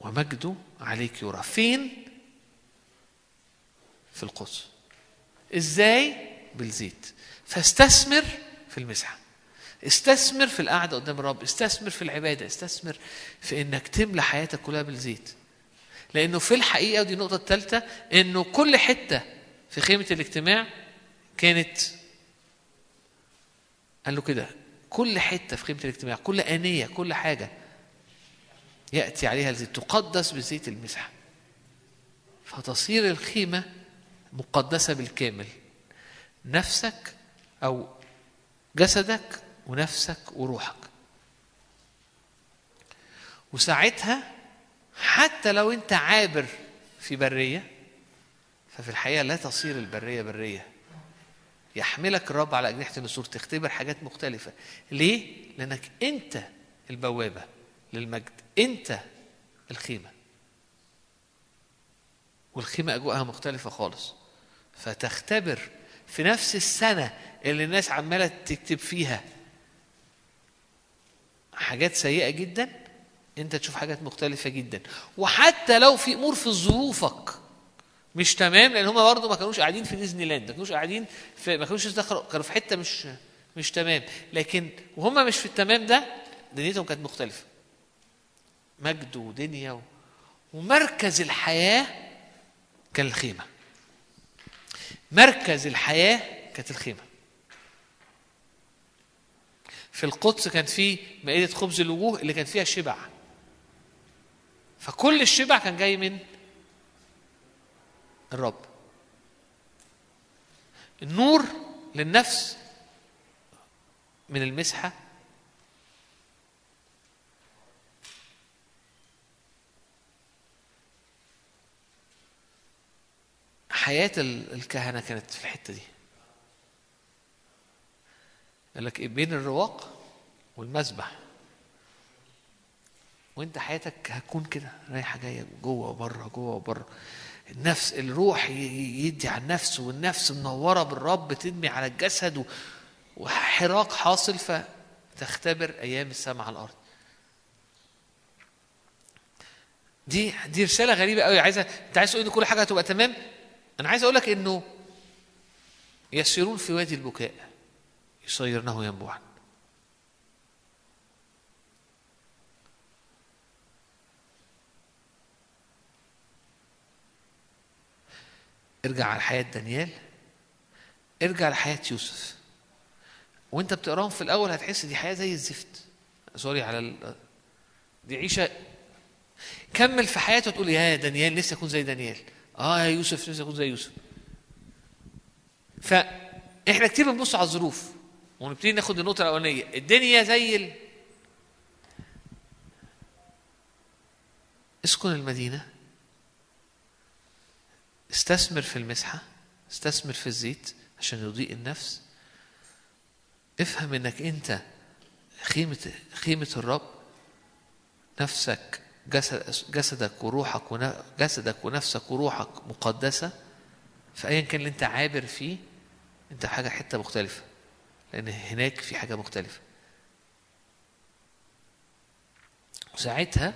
ومجده عليك يرى فين في القدس. إزاي؟ بالزيت. فاستثمر في المسحة. استثمر في القعدة قدام الرب. استثمر في العبادة. استثمر في إنك تملى حياتك كلها بالزيت. لأنه في الحقيقة ودي النقطة الثالثة إنه كل حتة في خيمة الاجتماع كانت قال له كده كل حتة في خيمة الاجتماع كل آنية كل حاجة يأتي عليها الزيت تقدس بزيت المسحة. فتصير الخيمة مقدسة بالكامل. نفسك أو جسدك ونفسك وروحك. وساعتها حتى لو أنت عابر في برية ففي الحقيقة لا تصير البرية برية. يحملك الرب على أجنحة النسور تختبر حاجات مختلفة. ليه؟ لأنك أنت البوابة للمجد. انت الخيمة. والخيمة أجواءها مختلفة خالص. فتختبر في نفس السنة اللي الناس عمالة تكتب فيها حاجات سيئة جدا انت تشوف حاجات مختلفة جدا. وحتى لو في أمور في ظروفك مش تمام لأن هم برضه ما كانوش قاعدين في ديزني لاند ما كانوش قاعدين في ما كانوش كانوا في حتة مش مش تمام. لكن وهم مش في التمام ده دنيتهم كانت مختلفة. مجد ودنيا. ومركز الحياة كان الخيمه مركز الحياة كانت الخيمه في القدس كان في مائدة خبز الوجوه اللي كان فيها شبع. فكل الشبع كان جاي من الرب. النور للنفس من المسحة حياة ال- الكهنة كانت في الحتة دي. قال لك إيه؟ بين الرواق والمسبح وأنت حياتك هتكون كده رايحة جاية جوه وبره جوه وبره. النفس الروح يدي على النفس والنفس منورة بالرب تدمي على الجسد وحراك حاصل فتختبر أيام السماء على الأرض. دي دي رسالة غريبة قوي عايزه أنت عايز تقول كل حاجة هتبقى تمام؟ أنا عايز أقول لك إنه يسيرون في وادي البكاء يصيرنه ينبوعا. ارجع على حياة دانيال ارجع لحياة يوسف. وأنت بتقراهم في الأول هتحس دي حياة زي الزفت. سوري على ال... دي عيشة. كمل في حياته وتقول يا دانيال نفسي أكون زي دانيال. آه يا يوسف نفسي اكون زي يوسف. فاحنا كتير بنبص على الظروف ونبتدي ناخد النقطة الأولانية. الدنيا زي ال... اسكن المدينة. استثمر في المسحة استثمر في الزيت عشان يضيء النفس. افهم إنك أنت خيمة خيمة الرب نفسك جسدك وروحك. جسدك ونفسك وروحك مقدسة فأيا كان اللي أنت عابر فيه أنت حاجة حتة مختلفة لأن هناك في حاجة مختلفة ساعتها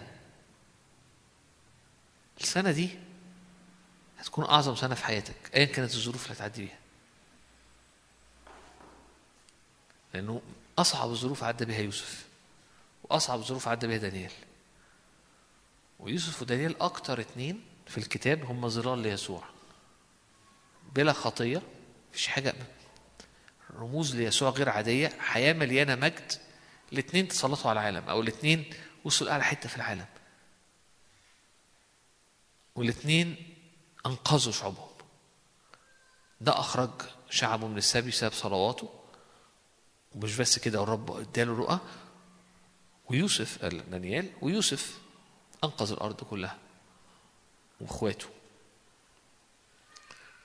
السنة دي هتكون أعظم سنة في حياتك أيا كانت الظروف اللي هتعدي بيها لأنه أصعب الظروف عدى بها يوسف وأصعب الظروف عدى بها دانيال ويوسف ودانيال أكتر اتنين في الكتاب هم ظلال ليسوع. بلا خطية مفيش حاجة. رموز ليسوع غير عادية حياة مليانة مجد. الاتنين تسلطوا على العالم أو الاتنين وصلوا لأعلى حتة في العالم. والاتنين أنقذوا شعوبهم. ده أخرج شعبه من السبي بسبب صلواته. ومش بس كده والرب اداله رؤى. ويوسف دانيال ويوسف أنقذ الأرض كلها. وإخواته.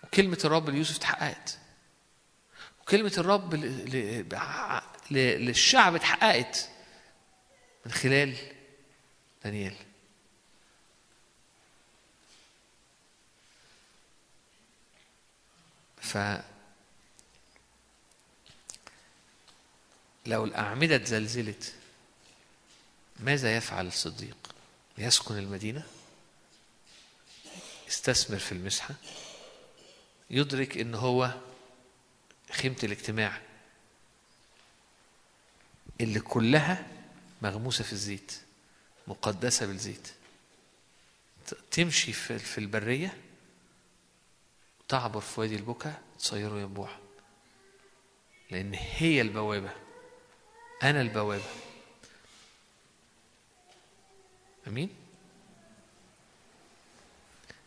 وكلمة الرب ليوسف اتحققت. وكلمة الرب للشعب اتحققت من خلال دانيال. ف لو الأعمدة اتزلزلت ماذا يفعل الصديق؟ يسكن المدينة يستثمر في المسحة يدرك إن هو خيمة الاجتماع اللي كلها مغموسة في الزيت مقدسة بالزيت. تمشي في البرية تعبر في وادي البكا تصيره ينبوع لأن هي البوابة أنا البوابة. أمين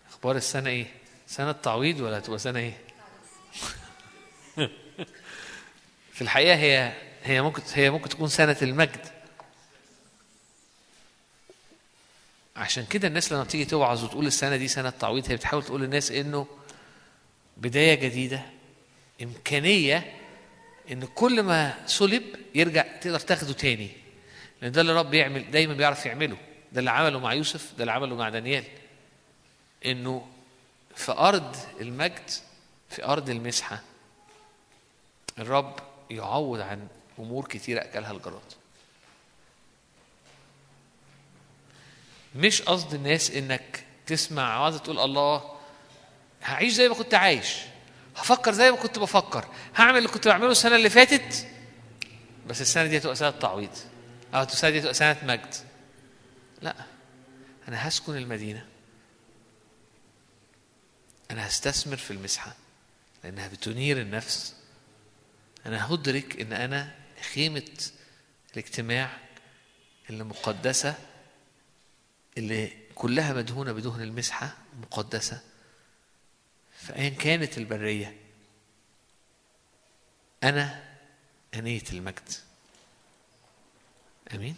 أخبار السنة إيه؟ سنة تعويض ولا هتبقى سنة إيه؟ في الحقيقة هي هي ممكن هي ممكن تكون سنة المجد عشان كده الناس لما تيجي توعظ وتقول السنة دي سنة تعويض هي بتحاول تقول للناس إنه بداية جديدة إمكانية إن كل ما سلب يرجع تقدر تاخده تاني لأن ده اللي الرب يعمل دايما بيعرف يعمله ده اللي عمله مع يوسف ده اللي عمله مع دانيال. إنه في أرض المجد في أرض المسحة الرب يعوض عن أمور كتيرة أكلها الجراد. مش قصد الناس إنك تسمع عاوزة تقول الله هعيش زي ما كنت عايش هفكر زي ما كنت بفكر هعمل اللي كنت بعمله السنة اللي فاتت. بس السنة دي هتبقى سنة تعويض أو السنة دي هتبقى سنة مجد. لا. أنا هسكن المدينة. أنا هستثمر في المسحة لأنها بتنير النفس. أنا هدرك إن أنا خيمة الاجتماع اللي مقدسة اللي كلها مدهونة بدهن المسحة مقدسة. فأيا كانت البرية أنا أنية المجد. أمين؟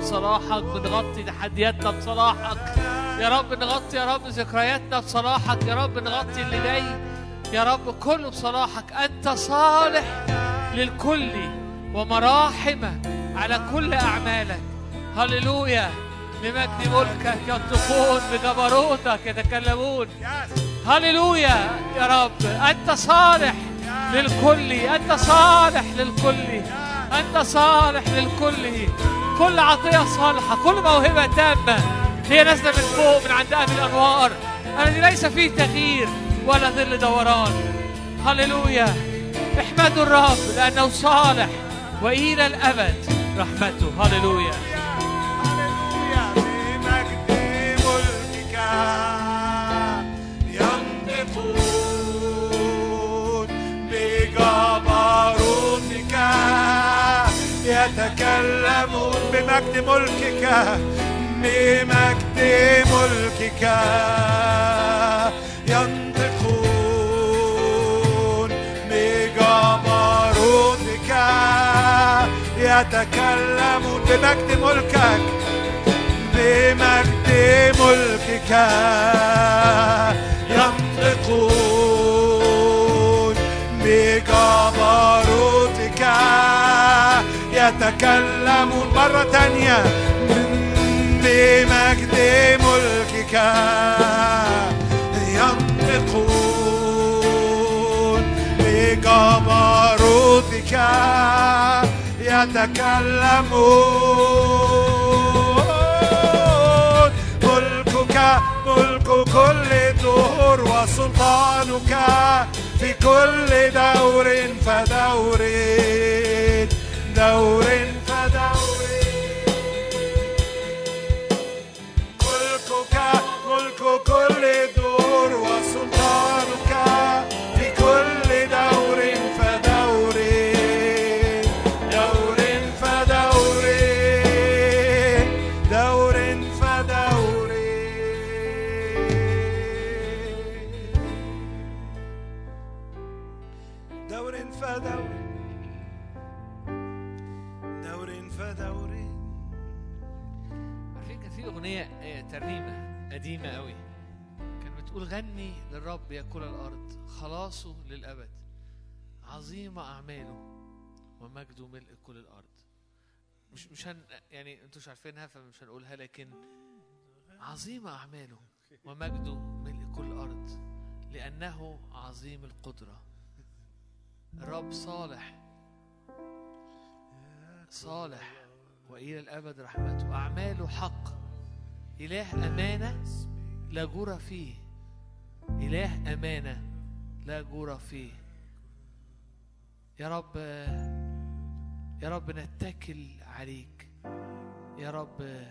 بصلاحك بنغطي تحدياتنا بصلاحك يا رب نغطي يا رب ذكرياتنا بصلاحك يا رب نغطي اللي جاي. يا رب كله بصلاحك أنت صالح للكل ومراحم على كل أعمالك. هللويا. لمجد ملكك ينطقون بجبروتك يتكلمون. هللويا يا رب. أنت صالح للكل. أنت صالح للكل. أنت صالح للكل. كل عطية صالحة كل موهبة تامة هي نازلة من فوق من عند ابي الأنوار. الذي ليس فيه تغيير ولا ظل دوران. هللويا. احمدوا الرب لأنه صالح وإلى الأبد رحمته. هللويا. بجبروتك يتكلمون بمجد ملكك بمجد ملكك. ينطقون بجبروتك يتكلمون بمجد ملكك بمجد ملكك. ينطقون بجبروتك يتكلمون مرة تانية. بمجد ملكك ينطقون بجبروتك يتكلمون. ملكك ملك كل دهور وسلطانك في كل دور فدور دور فدور ملكك ملك كل دور وسلطانك كان بتقول غني للرب يا كل الأرض خلاصه للأبد. عظيمه أعماله ومجده ملء كل الأرض. مش مش هن يعني أنتوا مش عارفينها فمش هنقولها لكن عظيمه أعماله ومجده ملء كل الأرض لأنه عظيم القدرة. الرب صالح. صالح. وإلى الأبد رحمته. أعماله حق. إله أمانة لا جرى فيه. إله أمانة لا جرى فيه. يا رب يا رب نتكل عليك. يا رب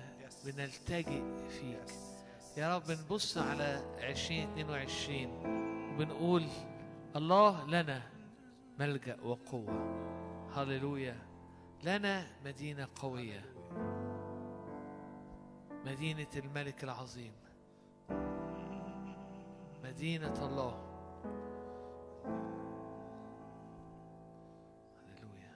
بنلتجئ فيك. يا رب نبص على 2022 وبنقول الله لنا ملجأ وقوة. هللويا. لنا مدينة قوية. مدينة الملك العظيم. مدينة الله. هللويا.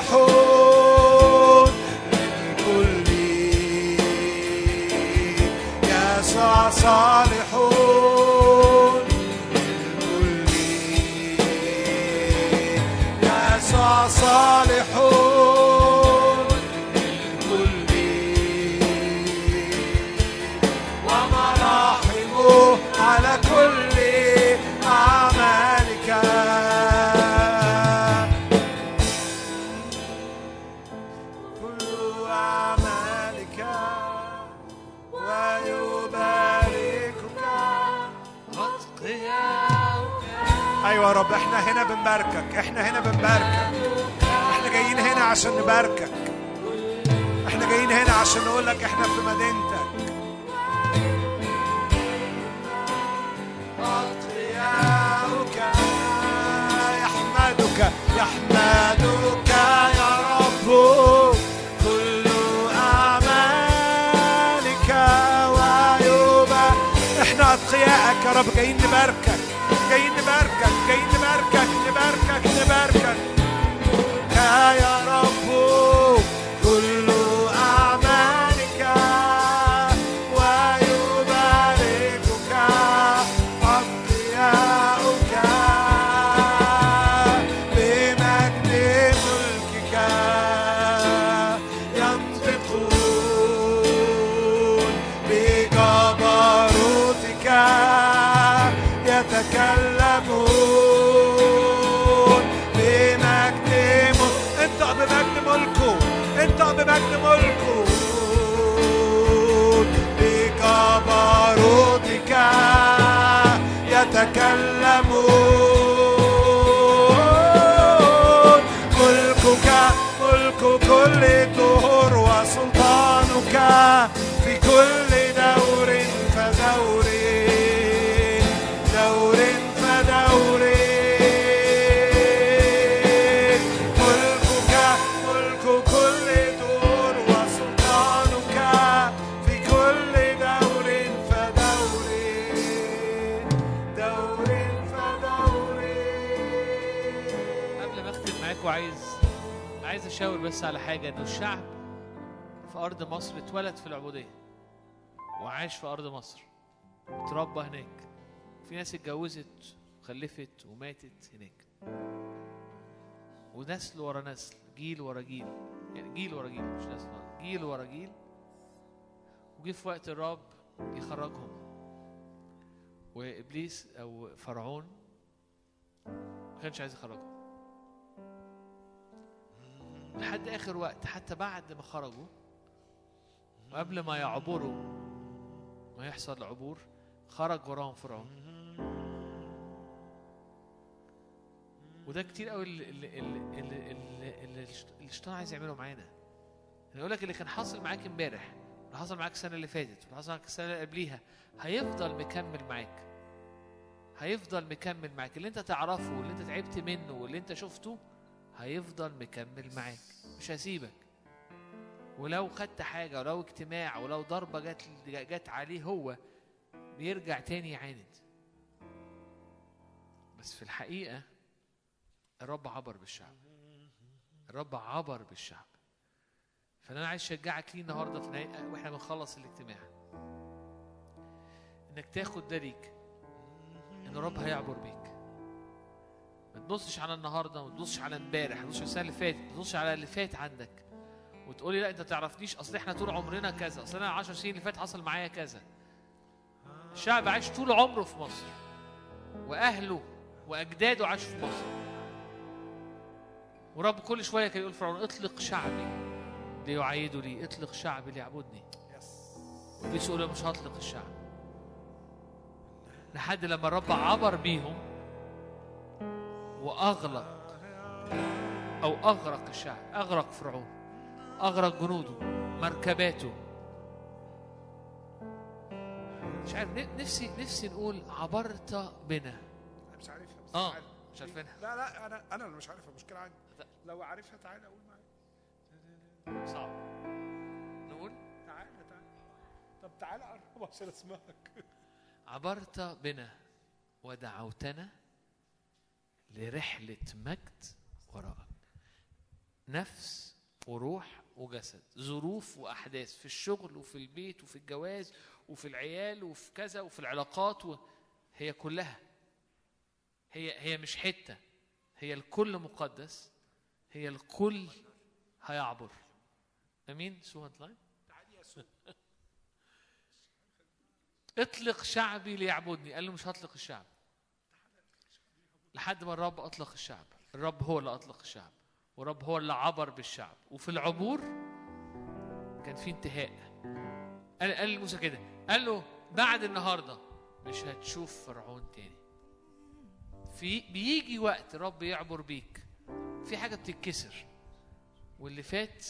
صالح إحنا هنا بنباركك. إحنا جايين هنا عشان نباركك. إحنا جايين هنا عشان نقول لك إحنا في مدينتك. أتقياؤك يحمدك يحمدك يا رب. أتقياءك يا رب جايين نباركك. نباركك نباركك يا بس على حاجة إنه الشعب في أرض مصر اتولد في العبودية وعاش في أرض مصر وتربى هناك. في ناس اتجوزت وخلفت وماتت هناك. ونسل ورا نسل جيل ورا جيل. يعني جيل ورا جيل مش نسل ورا جيل ورا جيل. وجه في وقت الرب يخرجهم. وإبليس أو فرعون ما كانش عايز يخرجهم. لحد آخر وقت حتى بعد ما خرجوا وقبل ما يعبروا ما يحصل العبور خرج وراهم فرعون. وده كتير قوي اللي الشيطان عايز يعمله معانا. يقول لك اللي كان حاصل معاك امبارح اللي حصل معاك السنة اللي فاتت واللي حصل معاك السنة اللي قبليها هيفضل مكمل معاك. هيفضل مكمل معاك. اللي انت تعرفه واللي انت تعبت منه واللي انت شفته هيفضل مكمل معاك. مش هسيبك. ولو خدت حاجة ولو اجتماع ولو ضربة جت جت عليه هو بيرجع تاني يعاند. بس في الحقيقة الرب عبر بالشعب. الرب عبر بالشعب. فأنا عايز أشجعك ليه النهارده في وإحنا بنخلص الاجتماع. إنك تاخد ده ليك. إن الرب هيعبر بيك. تبصش على النهارده ما تبصش على امبارح ما تبصش على السنة اللي فاتت ما تبصش على اللي فات عندك. وتقولي لا انت تعرفنيش اصل إحنا طول عمرنا كذا اصل أنا 10 سنين اللي فات حصل معايا كذا. الشعب عاش طول عمره في مصر وأهله وأجداده عاشوا في مصر. ورب كل شوية كان يقول فرعون اطلق شعبي ليعيدوا لي اطلق شعبي ليعبدني. وابليس يقول مش هطلق الشعب. لحد لما الرب عبر بيهم وأغلق أو أغرق الشعب أغرق فرعون أغرق جنوده مركباته. مش عارف نفسي نفسي نقول عبرت بنا. أنا مش عارفها بس آه تعالى. مش عارفينها. لا لا أنا اللي مش عارفها المشكلة عندي. لو عارفها تعالى قول معايا. صعب. نقول؟ تعالى تعالى. طب تعالى قرب عشان أسمعك. عبرت بنا ودعوتنا لرحلة مجد وراءك. نفس وروح وجسد. ظروف وأحداث. في الشغل وفي البيت وفي الجواز وفي العيال وفي كذا وفي العلاقات و... هي كلها. هي هي مش حتة. هي الكل مقدس. هي الكل هيعبر. أمين؟ سو اطلق شعبي ليعبدني. قال له مش هطلق الشعب. لحد ما الرب أطلق الشعب. الرب هو اللي أطلق الشعب والرب هو اللي عبر بالشعب. وفي العبور كان في انتهاء. قال قال لموسى كده قال له بعد النهارده مش هتشوف فرعون تاني. في بيجي وقت الرب يعبر بيك. في حاجة بتتكسر واللي فات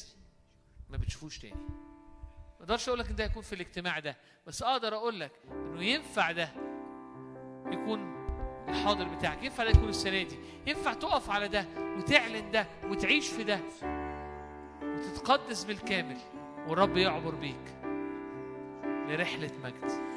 ما بتشوفوش تاني. ما أقدرش أقول لك إن ده يكون في الاجتماع ده بس أقدر أقول لك إنه ينفع ده يكون الحاضر بتاعك. ينفع ده يكون السنة دي. ينفع تقف على ده وتعلن ده وتعيش في ده وتتقدس بالكامل. والرب يعبر بيك لرحلة مجد.